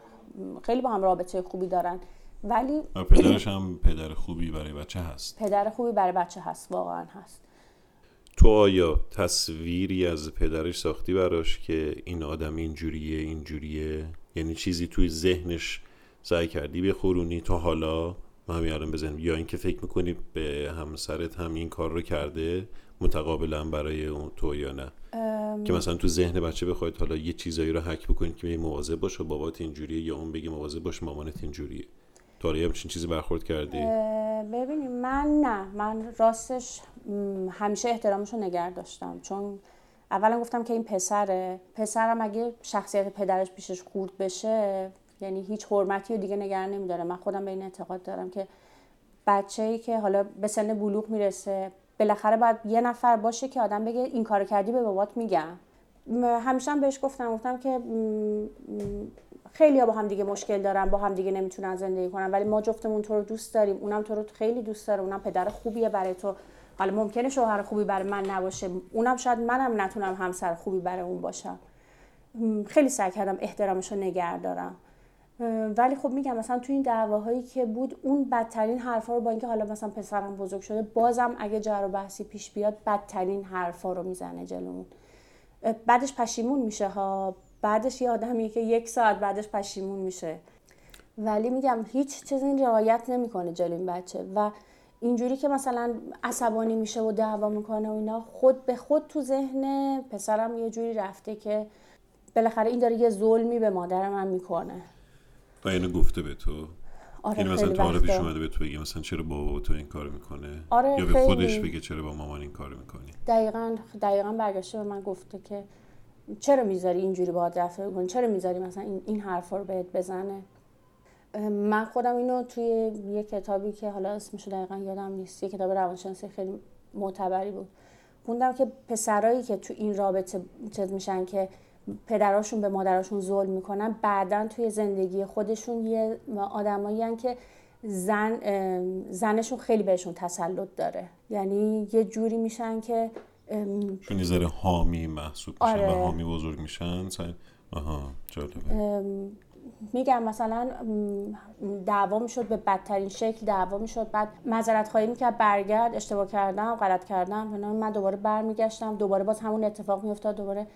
خیلی با هم رابطه خوبی دارن. ولی پدرش هم پدر خوبی برای بچه هست. پدر خوبی برای بچه هست واقعا هست. تو آیا تصویری از پدرش ساختی براش که این آدم اینجوریه اینجوریه؟ یعنی چیزی توی ذهنش سعی کردی بخورونی تو حالا؟ ما همین الان بزنیم. یا اینکه فکر می‌کنی به همسرت هم این کار رو کرده متقابلا برای اون تو یا نه؟ که مثلا تو ذهن بچه بخواید حالا یه چیزایی رو حک بکنید که مواظب باشه بابات اینجوریه یا اون بگه مواظب باش مامانت اینجوریه. تو همچین چیزی برخورد کردی؟ ببینیم. من نه. من راستش همیشه احترامش رو نگه داشتم. چون اولا گفتم که این پسره. پسرم اگه شخصیت پدرش پیشش خورد بشه یعنی هیچ حرمتی رو دیگه نگران نمیداره. من خودم به این اعتقاد دارم که بچه ای که حالا به سن بلوغ می‌رسه بالاخره باید یه نفر باشه که آدم بگه این کارو کردی به بابات میگم. همیشه هم بهش گفتم. گفتم که خیلی ها با هم دیگه مشکل دارن با هم دیگه نمی‌تونن زندگی کنن ولی ما جفتمون تو رو دوست داریم. اونم تو رو خیلی دوست داره اونم پدر خوبیه برای تو. حالا ممکنه شوهر خوبی برای من نباشه. اونم شاید منم نتونم همسر خوبی برای اون باشم. خیلی سعی کردم احترامش رو نگه دارم. ولی خب میگم مثلا تو این دعواهایی که بود اون بدترین حرفا رو با اینکه حالا مثلا پسرم بزرگ شده بازم اگه جر و بحثی پیش بیاد بدترین حرفا رو می‌زنه جلومون. بعدش پشیمون میشه ها. بعدش یه آدمیه که یک ساعت بعدش پشیمون میشه. ولی میگم هیچ چیزی این رعایت نمی‌کنه جلوی این بچه و اینجوری که مثلا عصبانی میشه و دعوا می‌کنه و اینا خود به خود تو ذهن پسرم یه جوری رفته که بالاخره این داره یه ظلمی به مادر من می‌کنه. و اینو گفته به تو. آره یعنی مثلا حالا وقتا. پیش اومده به تو بگه مثلا چرا بابا تو این کار می‌کنه؟ آره، یا به. خودش بگه چرا با مامان این کار می‌کنی؟ دقیقا دقیقا برگشته به من گفته که چرا می‌ذاری اینجوری باهات رفتار کنی؟ چرا می‌ذاری مثلا این, این حرفا رو بهت بزنه؟ من خودم اینو توی یه کتابی که حالا اسمش دقیقا یادم نیست. یه کتاب روانشناسی خیلی معتبری بود. خوندم که پسرایی که تو این رابطه چیز میشن که پدراشون به مادراشون ظلم می‌کنن بعدا توی زندگی خودشون یه آدمایی که زن زنشون خیلی بهشون تسلط داره. یعنی یه جوری میشن که چون یه ذره حامی محسوب میشن آره. و حامی بزرگ میشن. آها جالبه میگم مثلا دعوا می‌شد به بدترین شکل دعوا می‌شد بعد معذرت خواهی می‌کرد برگرد اشتباه کردم غلط کردم. من دوباره برمیگشتم دوباره باز همون اتفاق میافتاد دوباره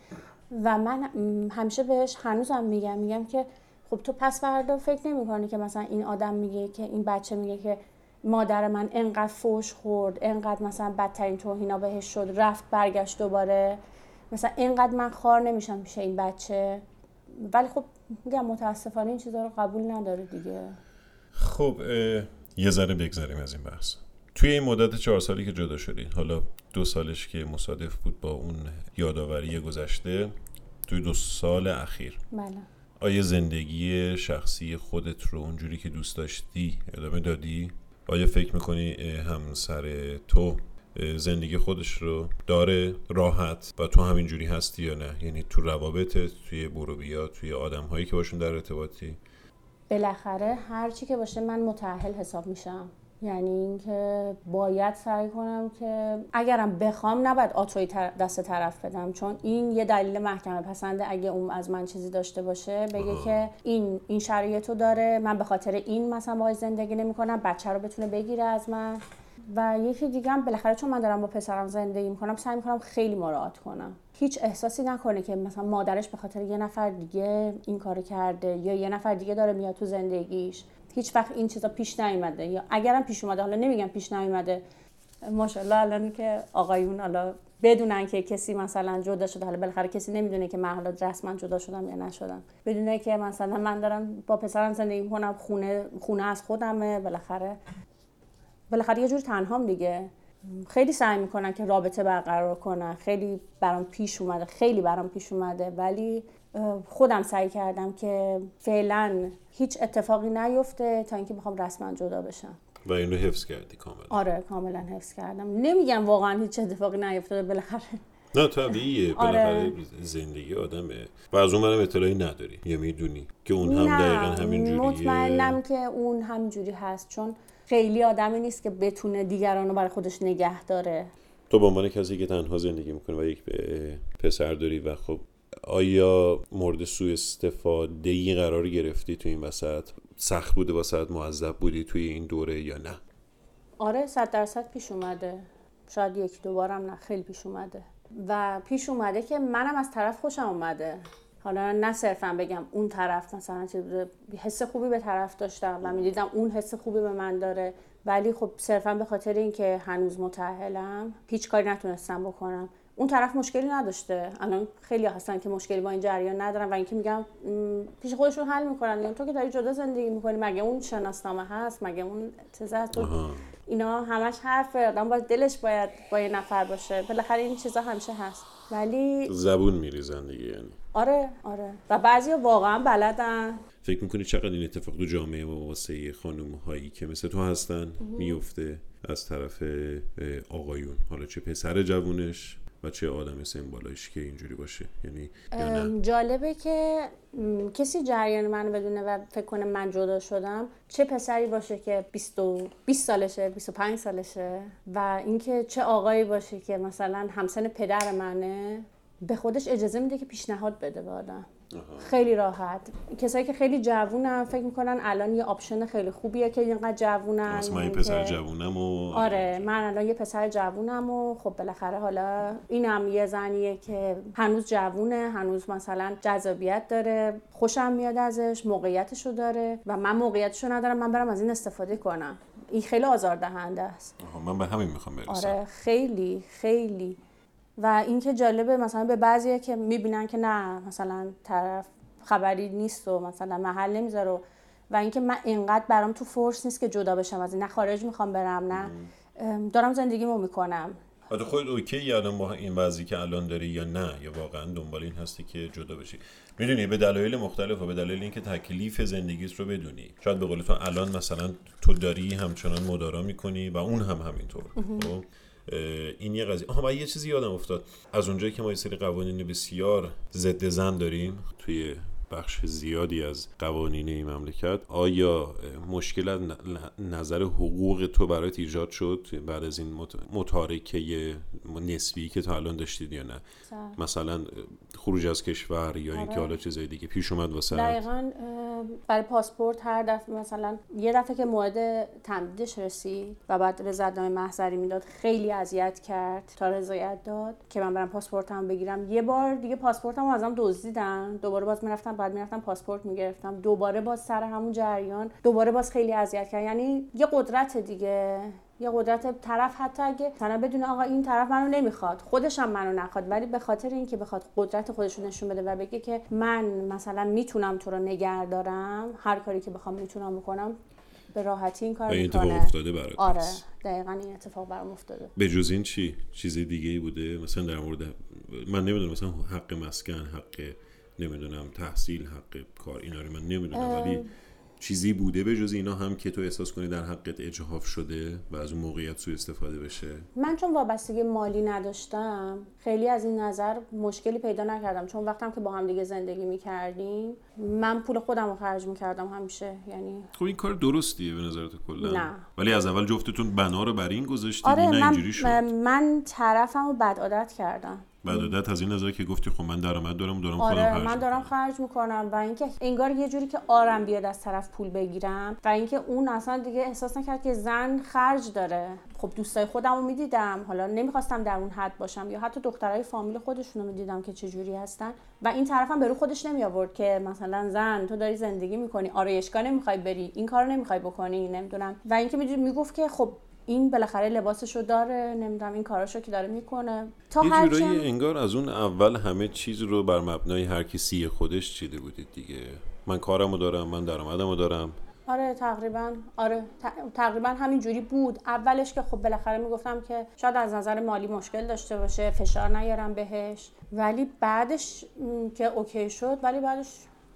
و من همیشه بهش هنوزم میگم میگم که خب تو پس فردا فکر نمی‌کنی که مثلا این آدم میگه که این بچه میگه که مادر من انقدر فوش خورد انقدر مثلا بدترین توهینا بهش شد رفت برگشت دوباره. مثلا اینقدر من خار نمیشم پیش این بچه. ولی خب میگم متاسفانه این چیزا رو قبول نداره دیگه. خب یه ذره بگذریم از این بحث. توی این مدت چهار سالی که جدا شدین حالا دو سالش که مصادف بود با اون یادآوری گذشته توی دو سال اخیر. بله. آیا زندگی شخصی خودت رو اونجوری که دوست داشتی ادامه دادی؟ آیا فکر می‌کنی همسر تو زندگی خودش رو داره راحت و تو همینجوری هستی یا نه؟ یعنی تو روابطت توی برو بیا توی آدم هایی که باشون در ارتباطی؟ بالاخره هر چی که باشه من متأهل حساب میشم. یعنی اینکه باید سعی کنم که اگرم بخوام نباید آتوی دست طرف بدم. چون این یه دلیل محکمه پسنده اگه اون از من چیزی داشته باشه بگه آها. که این این شرایطو داره من به خاطر این مثلا باهاش زندگی نمی‌کنم بچه رو بتونه بگیره از من. و یکی دیگه هم بالاخره چون من دارم با پسرم زندگی می‌کنم سعی می‌کنم خیلی مراعات کنم. هیچ احساسی نکنه که مثلا مادرش به خاطر یه نفر دیگه این کارو کرده یا یه نفر دیگه داره میاد تو زندگیش. هیچ وقت این چیزا پیش نیومده. یا اگرم پیش اومده حالا نمیگم پیش نیومده. ماشاءالله الان که آقایون حالا بدونن که کسی مثلا جدا شده حالا بالاخره کسی نمی‌دونه که من حالا رسما جدا شدم یا نشدم. بدونه که مثلا من دارم با پسرم زندگی می‌کنم خونه خونه از خودمه بالاخره. بالاخره یه جور تنهام دیگه. خیلی سعی می‌کنن که رابطه برقرار کنن. خیلی برام پیش اومده خیلی برام پیش اومده. ولی خودم سعی کردم که فعلا هیچ اتفاقی نیفته تا اینکه بخوام رسما جدا بشم. و این رو حفظ کردی کاملا. آره کاملا حفظ کردم. نمیگم واقعا هیچ اتفاقی نیفتاده بالاخره. نه طبیعیه. آره. بالاخره زندگی آدمه. و از اون اطلاعی نداری. یا می‌دونی که اون هم نه دقیقا همین جوریه. مطمئنم که اون همینجوری هست. چون خیلی آدمی نیست که بتونه دیگران رو برای خودش نگه داره. تو به عنوان کسی که تنها زندگی می‌کنه و یک پسر داری و خب آیا مورد سوء استفاده ای قرار گرفتی تو این وسط؟ سخت بوده واسه معذب بودی توی این دوره یا نه؟ آره صد درصد پیش اومده. شاید یکی دو بارم نه خیلی پیش اومده. و پیش اومده که منم از طرف خوشم اومده. حالا نه صرفا بگم اون طرف مثلا بوده، حس خوبی به طرف داشتم و می‌دیدم اون حس خوبی به من داره. ولی خب صرفا به خاطر اینکه هنوز متأهلم هیچ کاری نتونستم بکنم. اون طرف مشکلی نداشته. الان خیلی هستن که مشکلی با این جریان ندارن و اینکه میگم پیش خودشون حل می‌کنن. میگم تو که داری جدا زندگی می‌کنی مگه اون شناسنامه هست؟ مگه اون هست؟ تو. اینا همش حرفه. آدم باید دلش باید با یه نفر باشه. بالاخره این چیزا همیشه هست. ولی زبون میری زندگی یعنی. آره آره. و بعضیا واقعا بلدن. فکر می‌کنی چقدر این اتفاق تو جامعه ما واسه خانم هایی که مثل تو هستن میفته از طرف آقایون؟ حالا چه پسر جوونش و چه آدم سن که اینجوری باشه یعنی جالبه که کسی جریان من بدونه و فکر کنه من جدا شدم چه پسری باشه که 20 و- 20 سالشه 25 سالشه و اینکه چه آقایی باشه که مثلا همسن پدر منه به خودش اجازه میده که پیشنهاد بده به آدم. خیلی راحت. کسایی که خیلی جوونن فکر می‌کنن الان یه آپشن خیلی خوبیه که اینقدر جوونن من یه پسر جوونم و آره من الان یه پسر جوونم و خب بالاخره حالا اینم یه زنیه که هنوز جوونه هنوز مثلا جذابیت داره خوشم میاد ازش موقعیتشو داره و من موقعیتشو ندارم من برم از این استفاده کنم. این خیلی آزاردهنده است. من به همین می‌خوام برسم. آره خیلی خیلی. و اینکه جالبه مثلا به بعضیه که می‌بینن که نه مثلا طرف خبری نیست و مثلا محل نمی‌ذاره و- و اینکه من اینقدر برام تو فورس نیست که جدا بشم از این نه خارج می‌خوام برم نه دارم زندگیمو می‌کنم. آره خود اوکی الان با این وضعی که الان داری یا نه یا واقعا دنبال این هستی که جدا بشی. می‌دونی به دلایل مختلف و به دلایل اینکه تکلیف زندگیت رو بدونی. شاید به قول تو الان مثلا تو داری همچنان مدارا می‌کنی و اون هم همینطور. این یه قضیه آها یه چیزی یادم افتاد. از اونجایی که ما یه سری قوانین بسیار ضد زن داریم توی بخش زیادی از قوانین این مملکت آیا مشکل از نظر حقوق تو برات ایجاد شد بعد از این مت- متارکه نسبی که تا الان داشتید یا نه؟ مثلا اه، خروج از کشور یا اینکه آره. حالا چیزای دیگه پیش اومد واسه دقیقا برای پاسپورت هر دفعه مثلا یه دفعه که موعد تمدیدش رسید و بعد رضایتنامه محضری می‌داد خیلی اذیت کرد تا رضایت داد که من برم پاسپورتم بگیرم. یه بار دیگه پاسپورتم ازم دزدیدن دوباره باز می‌رفتم بعد می‌رفتم پاسپورت می‌گرفتم. دوباره باز سر همون جریان. دوباره باز خیلی اذیت کرد یعنی یه قدرت دیگه. یه قدرت طرف حتی اگه مثلا بدون آقا این طرف منو نمی‌خواد خودش هم منو نخواد ولی به خاطر اینکه بخواد قدرت خودش رو نشون بده و بگه که من مثلا می‌تونم تو رو نگه دارم هر کاری که بخوام می‌تونم بکنم به راحتی این کار این اتفاق می‌کنه. افتاده برات. آره. دقیقا این اتفاق برام افتاده. به جز این چی؟ چیز دیگه ای بوده؟ مثلا در مورد من نمی‌دونم مثلا حق مسکن حق نمی‌دونم تحصیل حق کار اینا رو من نمی‌دونم ولی چیزی بوده به جز اینا هم که تو احساس کنی در حقت اجحاف شده و از اون موقعیت سوء استفاده بشه؟ من چون وابستگی مالی نداشتم خیلی از این نظر مشکلی پیدا نکردم. چون وقتم که با هم دیگه زندگی می‌کردیم من پول خودم رو خرج می‌کردم همیشه یعنی خب این کار درستیه به نظرت کلا؟ نه. ولی از اول جفتتون بنا رو بر این گذاشتید آره نه من اینجوری شد؟ من طرفم رو بد عادت کردم. بعد عادت از این نظر که گفتی خب من درآمد دارم دارم خودم آره خرج من دارم. خرج می‌کنم و اینکه انگار یه جوری که آرم بیاد از طرف پول بگیرم و اینکه اون اصلا دیگه احساس نکرد که زن خرج داره. خب دوستای خودم رو می‌دیدم. حالا نمی‌خواستم در اون حد باشم یا حتی دخترای فامیل خودشون رو می‌دیدم که چه جوری هستن و این طرفم به رو خودش نمی آورد که مثلا زن تو داری زندگی می‌کنی. آرایشگاه نمی‌خوای بری. این کارو نمی‌خوای بکنی. نمی‌دونم. و اینکه می‌گفت که خب این بالاخره لباسشو داره نمی‌دونم این کاراشو که داره می‌کنه. تا یه جورایی انگار از اون اول همه چیز رو بر مبنای هر کسی خودش چیده بودید دیگه. من کارمو دارم من درآمدمو دارم. آره تقریبا آره تقریبا همین جوری بود. اولش که خب بالاخره می‌گفتم که شاید از نظر مالی مشکل داشته باشه فشار نیارم بهش. ولی بعدش که اوکی شد ولی بعدش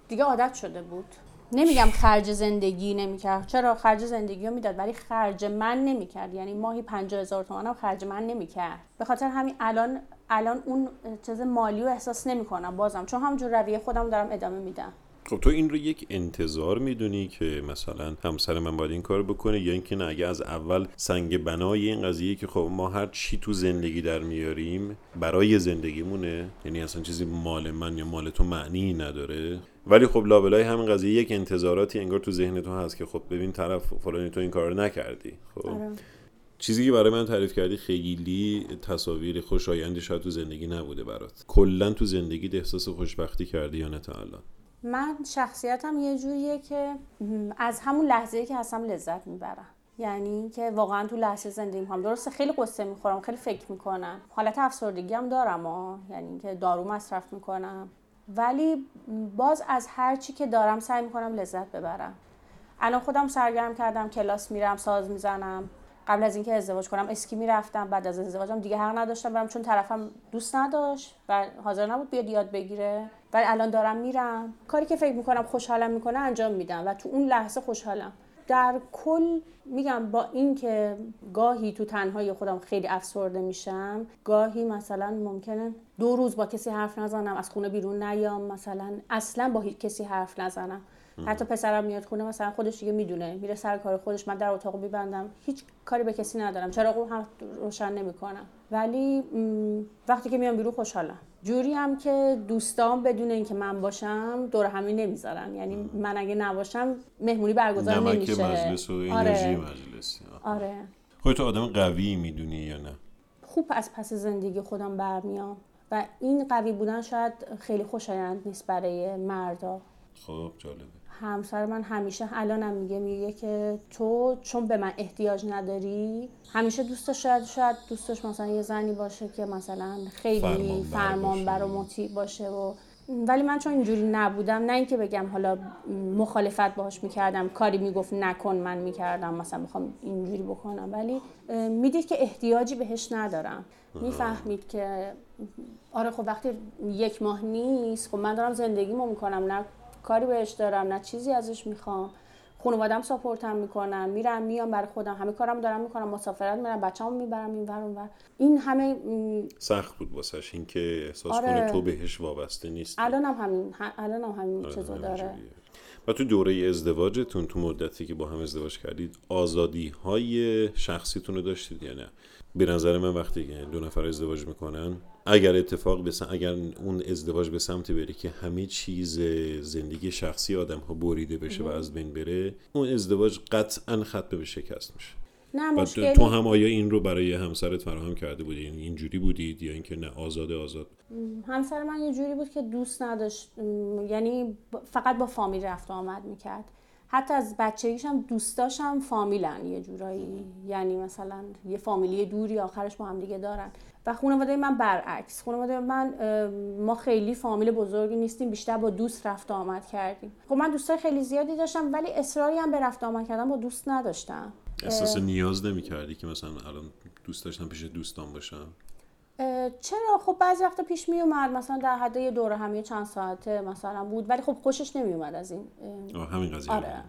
دیگه عادت شده بود. نمیگم خرج زندگی نمی‌کرد. چرا؟ خرج زندگی رو می‌داد ولی خرج من نمی‌کرد. یعنی ماهی 50 هزار تومن هم خرج من نمی‌کرد. به خاطر همین الان الان اون چیز مالی رو احساس نمی‌کنم بازم. چون همونجور رویه خودم دارم ادامه میدم. خب تو این رو یک انتظار می‌دونی که مثلا همسر من باید این کار بکنه یا اینکه نه اگه از اول سنگ بنای این قضیه که خب ما هر چی تو زندگی در میاریم برای زندگیمونه؟ یعنی اصلا چیزی مال من یا مال تو معنی نداره. ولی خب لابلای همین قضیه یک انتظاراتی انگار تو ذهن تو هست که خب ببین طرف فلانی تو این کار رو نکردی. خب. آره. چیزی که برای من تعریف کردی خیلی تصاویر خوشایندی شاید تو زندگی نبوده برات. کلا تو زندگی احساس خوشبختی کردی یا نه تا الان؟ من شخصیتم یه جوریه که از همون لحظه که هستم لذت می‌برم. یعنی که واقعا تو لحظه زندگی هم. درسته خیلی قصه می‌خورم خیلی فکر می‌کنم. حالت افسردگی هم دارم ها. یعنی که دارو مصرف می‌کنم. ولی باز از هر چی که دارم سعی می‌کنم لذت ببرم. الان خودم سرگرم کردم کلاس میرم ساز می‌زنم. قبل از اینکه ازدواج کنم اسکی می‌رفتم بعد از ازدواجم دیگه حق نداشتم برم چون طرفم دوست نداشت و حاضر نبود بیاد یاد بگیره. ولی الان دارم میرم. کاری که فکر می‌کنم خوشحالم می‌کنه انجام میدم و تو اون لحظه خوشحالم. در کل میگم با اینکه گاهی تو تنهایی خودم خیلی افسرده میشم گاهی مثلا ممکنه دو روز با کسی حرف نزنم از خونه بیرون نیام مثلا اصلا با هیچ کسی حرف نزنم. حتی پسرم میاد خونه مثلا خودش دیگه می‌دونه میره سر کار خودش من در اتاق میبندم. هیچ کاری به کسی ندارم. چراغو هم روشن نمی‌کنم. ولی م، وقتی که میام بیرون خوشحالم. جوری هم که دوستان بدون اینکه من باشم دور همی نمی‌ذارن. یعنی من اگه نباشم مهمونی برگزار نمک نمیشه. مجلس و انرژی آره. مجلس آه. آره. خودتو آدم قوی می‌دونی یا نه؟ خوب از پس زندگی خودم برمیام و این قوی بودن شاید خیلی خوشایند نیست برای مردا. خب جالبه. همسر من همیشه الانم میگه میگه که تو چون به من احتیاج نداری همیشه دوستش شاید شاید دوستش مثلا یه زنی باشه که مثلا خیلی فرمانبر و. مطیع باشه و ولی من چون اینجوری نبودم نه اینکه بگم حالا مخالفت باهاش می‌کردم کاری می‌گفت نکن من می‌کردم مثلا می‌خوام اینجوری بکنم ولی می‌دید که احتیاجی بهش ندارم می‌فهمید که آره خب وقتی یک ماه نیست خب من دارم زندگیمو می‌کنم نه کاری بهش دارم نه چیزی ازش می‌خوام. خانوادم ساپورتم می‌کنم میرم میام برای خودم. همه کارم دارم می‌کنم مسافرت میرم بچه‌مو می‌برم این ور اون ور. این همه سخت بود واسش این که احساس آره. کنه تو بهش وابسته نیستی. الانم همین ه- الانم همین آره، چیزو داره. و تو دوره ازدواجتون تو مدتی که با هم ازدواج کردید آزادی های شخصیتون رو داشتید؟ یا نه به نظر من وقتی که دو نفر ازدواج می‌کنن اگر اتفاق بسن اگر اون ازدواج به سمت بره که همه چیز زندگی شخصی آدم ها بریده بشه و از بین بره اون ازدواج قطعا ختم به شکست میشه. نه مشکلی تو هم آیا این رو برای همسرت فراهم کرده بودی؟ یعنی اینجوری بودید یا اینکه نه آزاده آزاد؟ همسر من یه جوری بود که دوست نداشت. یعنی فقط با فامیل رفت و آمد می‌کرد. حتی از بچگیش هم دوستاش هم فامیلن یه جورایی. یعنی مثلا یه فامیلی دوری آخرش با هم دیگه دارن. و خانواده من برعکس. خانواده من ما خیلی فامیل بزرگی نیستیم بیشتر با دوست رفت آمد کردیم. خب من دوستای خیلی زیادی داشتم ولی اصراری هم به رفت آمد کردن با دوست نداشتم. احساس نیاز نمی کردی که مثلا الان دوست داشتم پیش دوستان باشم؟ چرا؟ خب بعضی وقتا پیش می اومد. مثلا در حد یه دوره همی چند ساعته مثلا بود ولی خب خوشش نمی اومد از این آه همین قضیه آره.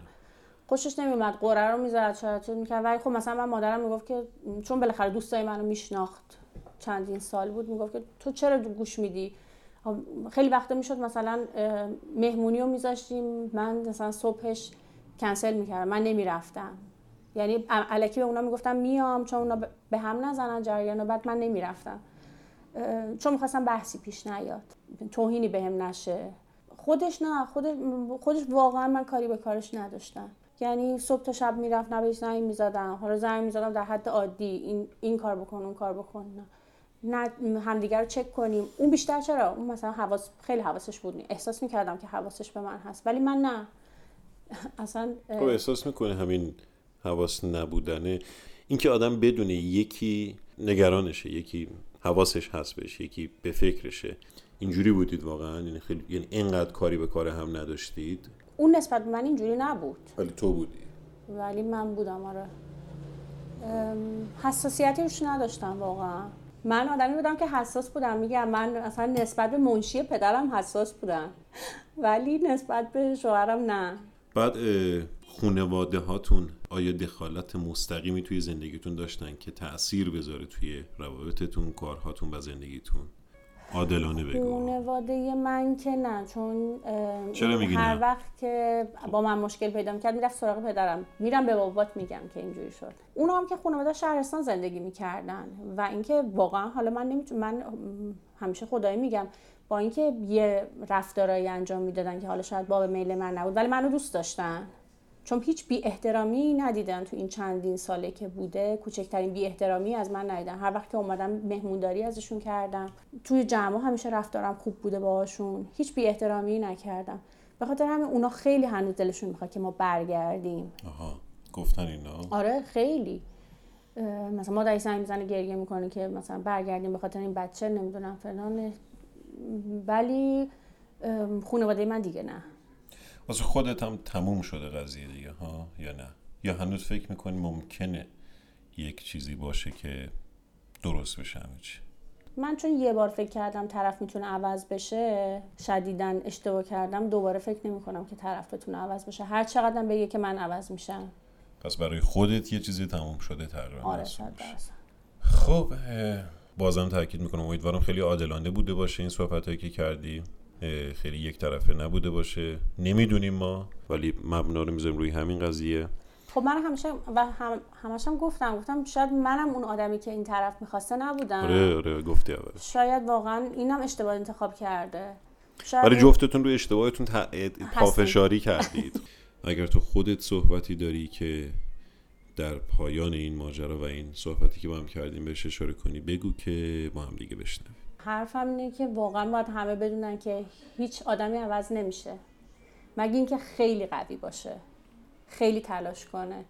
خوشش نمی اومد. قره رو می‌زد شاید چیز می‌کرد. ولی خب مثلا من مادرم می‌گفت که چون بالاخره دوستای منو میشناخت. چندین سال بود می‌گفت که تو چرا گوش میدی؟ خیلی وقتا می‌شد مثلا مهمونی رو میذاشتیم من مثلا صبحش کنسل می‌کردم من نمی‌رفتم. یعنی علکی به اونا می‌گفتم میام چون اونا به هم نزنن جریان و بعد من نمی‌رفتم. چون می‌خواستم بحثی پیش نیاد. توهینی بهم نشه. خودش نه خودش, خودش واقعا من کاری به کارش نداشتم. یعنی صبح تا شب می‌رفت نه بهش زنگ می‌زدم. حالا زنگ می‌زدم در حد عادی. این, این کار بکن اون کار بکن. نه. نه همدیگه رو چک کنیم. اون بیشتر چرا؟ اون مثلا حواس خیلی حواسش بود. احساس می‌کردم که حواسش به من هست. ولی من نه. اصلا خب احساس می‌کنه همین حواس نبودنه. اینکه آدم بدونه یکی نگرانشه یکی حواسش هست بهش یکی به فکرشه. اینجوری بودید واقعا؟ یعنی خیلی یعنی اینقدر کاری به کار هم نداشتید؟ اون نسبت به من اینجوری نبود. ولی تو بودی. ولی من بودم آره. حساسیتی روش نداشتم واقعا. من آدمی بودم که حساس بودم. میگم من اصلا نسبت به منشی پدرم حساس بودم. ولی نسبت به شوهرم نه. بعد خونواده هاتون آیا دخالت مستقیمی توی زندگیتون داشتن که تأثیر بذاره توی روابطتون کارهاتون و زندگیتون؟ عادلانه بگو. خانواده من که نه چون چرا میگی هر نه؟ وقت که با من مشکل پیدا می‌کرد می‌رفت سراغ پدرم. میرم به بابات میگم که اینجوری شد. اونا هم که خانواده شهرستان زندگی می‌کردن و اینکه واقعا حالا من نمی‌تونم من همیشه خدایی میگم با اینکه یه رفتارایی انجام می‌دادن که حالا شاید باب میل من نبود ولی منو دوست داشتن. چون هیچ بی احترامی ندیدن تو این چندین ساله که بوده. کوچکترین بی احترامی از من ندیدن. هر وقت که اومدم مهمونداری ازشون کردم. توی جمع همیشه رفتارم خوب بوده باهاشون. هیچ بی احترامی نکردم. به خاطر همین اونا خیلی هنوز دلشون می‌خواد که ما برگردیم. آها. گفتن اینا. آره خیلی. مثلا مادری زنگ می‌زنه گریه می‌کنه که مثلا برگردیم به خاطر این بچه نمی‌دونم فلان ولی خانواده من دیگه نه. واسه خودت هم تموم شده قضیه دیگه ها؟ یا نه؟ یا هنوز فکر می‌کنی ممکنه یک چیزی باشه که درست بشه همه چی؟ من چون یه بار فکر کردم طرف می‌تونه عوض بشه شدیدن اشتباه کردم دوباره فکر نمی کنم که طرف بتونه عوض بشه. هر چقدر بگه که من عوض میشم. پس برای خودت یه چیزی تموم شده تقریبا آره خب بازم تاکید می‌کنم امیدوارم خیلی عادلانه بوده باشه این صحبت هایی که کردی. خیلی یک طرفه نبوده باشه. نمی‌دونیم ما ولی مبنا رو می‌ذاریم روی همین قضیه. خب من همیشه و هم همش هم گفتم گفتم شاید منم اون آدمی که این طرف می‌خواسته نبودم. آره آره گفتی اول. شاید واقعا اینم اشتباه انتخاب کرده. شاید برای این- جفتتون روی اشتباهتون پافشاری کردید. اگر تو خودت صحبتی داری که در پایان این ماجرا و این صحبتی که با هم کردیم بهش اشاره کنی بگو که با هم دیگه بشنویم. حرفم اینه که واقعا باید همه بدونن که هیچ آدمی عوض نمیشه. مگه اینکه خیلی قوی باشه خیلی تلاش کنه.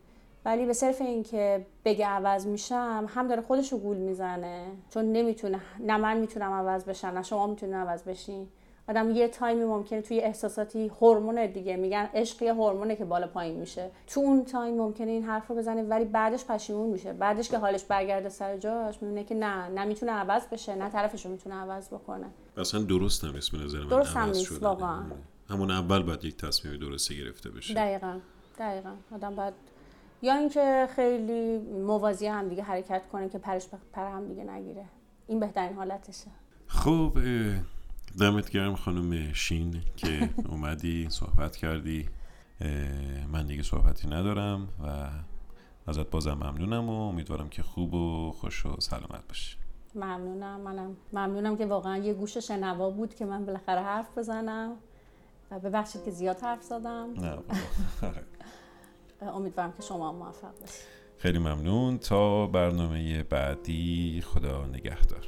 ولی به صرف اینکه بگه عوض میشم هم داره خودش رو گول می‌زنه. چون نمی‌تونه نه من می‌تونم عوض بشم نه شما می‌تونین عوض بشین. آدم یه تایمی ممکنه توی احساساتی هورمون دیگه میگن عشق یه هورمونه که بالا پایین میشه. تو اون تایم ممکنه این حرف رو بزنه ولی بعدش پشیمون میشه. بعدش که حالش برگرده سر جاش می‌بینه که نه نه می‌تونه عوض بشه نه طرفش رو می‌تونه عوض بکنه. اصلا درست هم اسم نظر من درست هم نیست،. واقعا. همون اول باید یک تصمیم درستی گرفته بشه. دقیقا دقیقا. آدم باید یا اینکه خیلی موازی هم دیگه حرکت کنه که پرش به پر هم دیگه نگیره. این بهترین حالتشه. خب دمت گرم خانم شین که اومدی صحبت کردی. من دیگه صحبتی ندارم و ازت بازم ممنونم و امیدوارم که خوب و خوش و سلامت باشی. ممنونم. منم ممنونم که واقعا یه گوش شنوا بود که من بالاخره حرف بزنم و ببخشید که زیاد حرف زدم. نه امیدوارم که شما موفق باشید. خیلی ممنون. تا برنامه بعدی خدا نگهدار.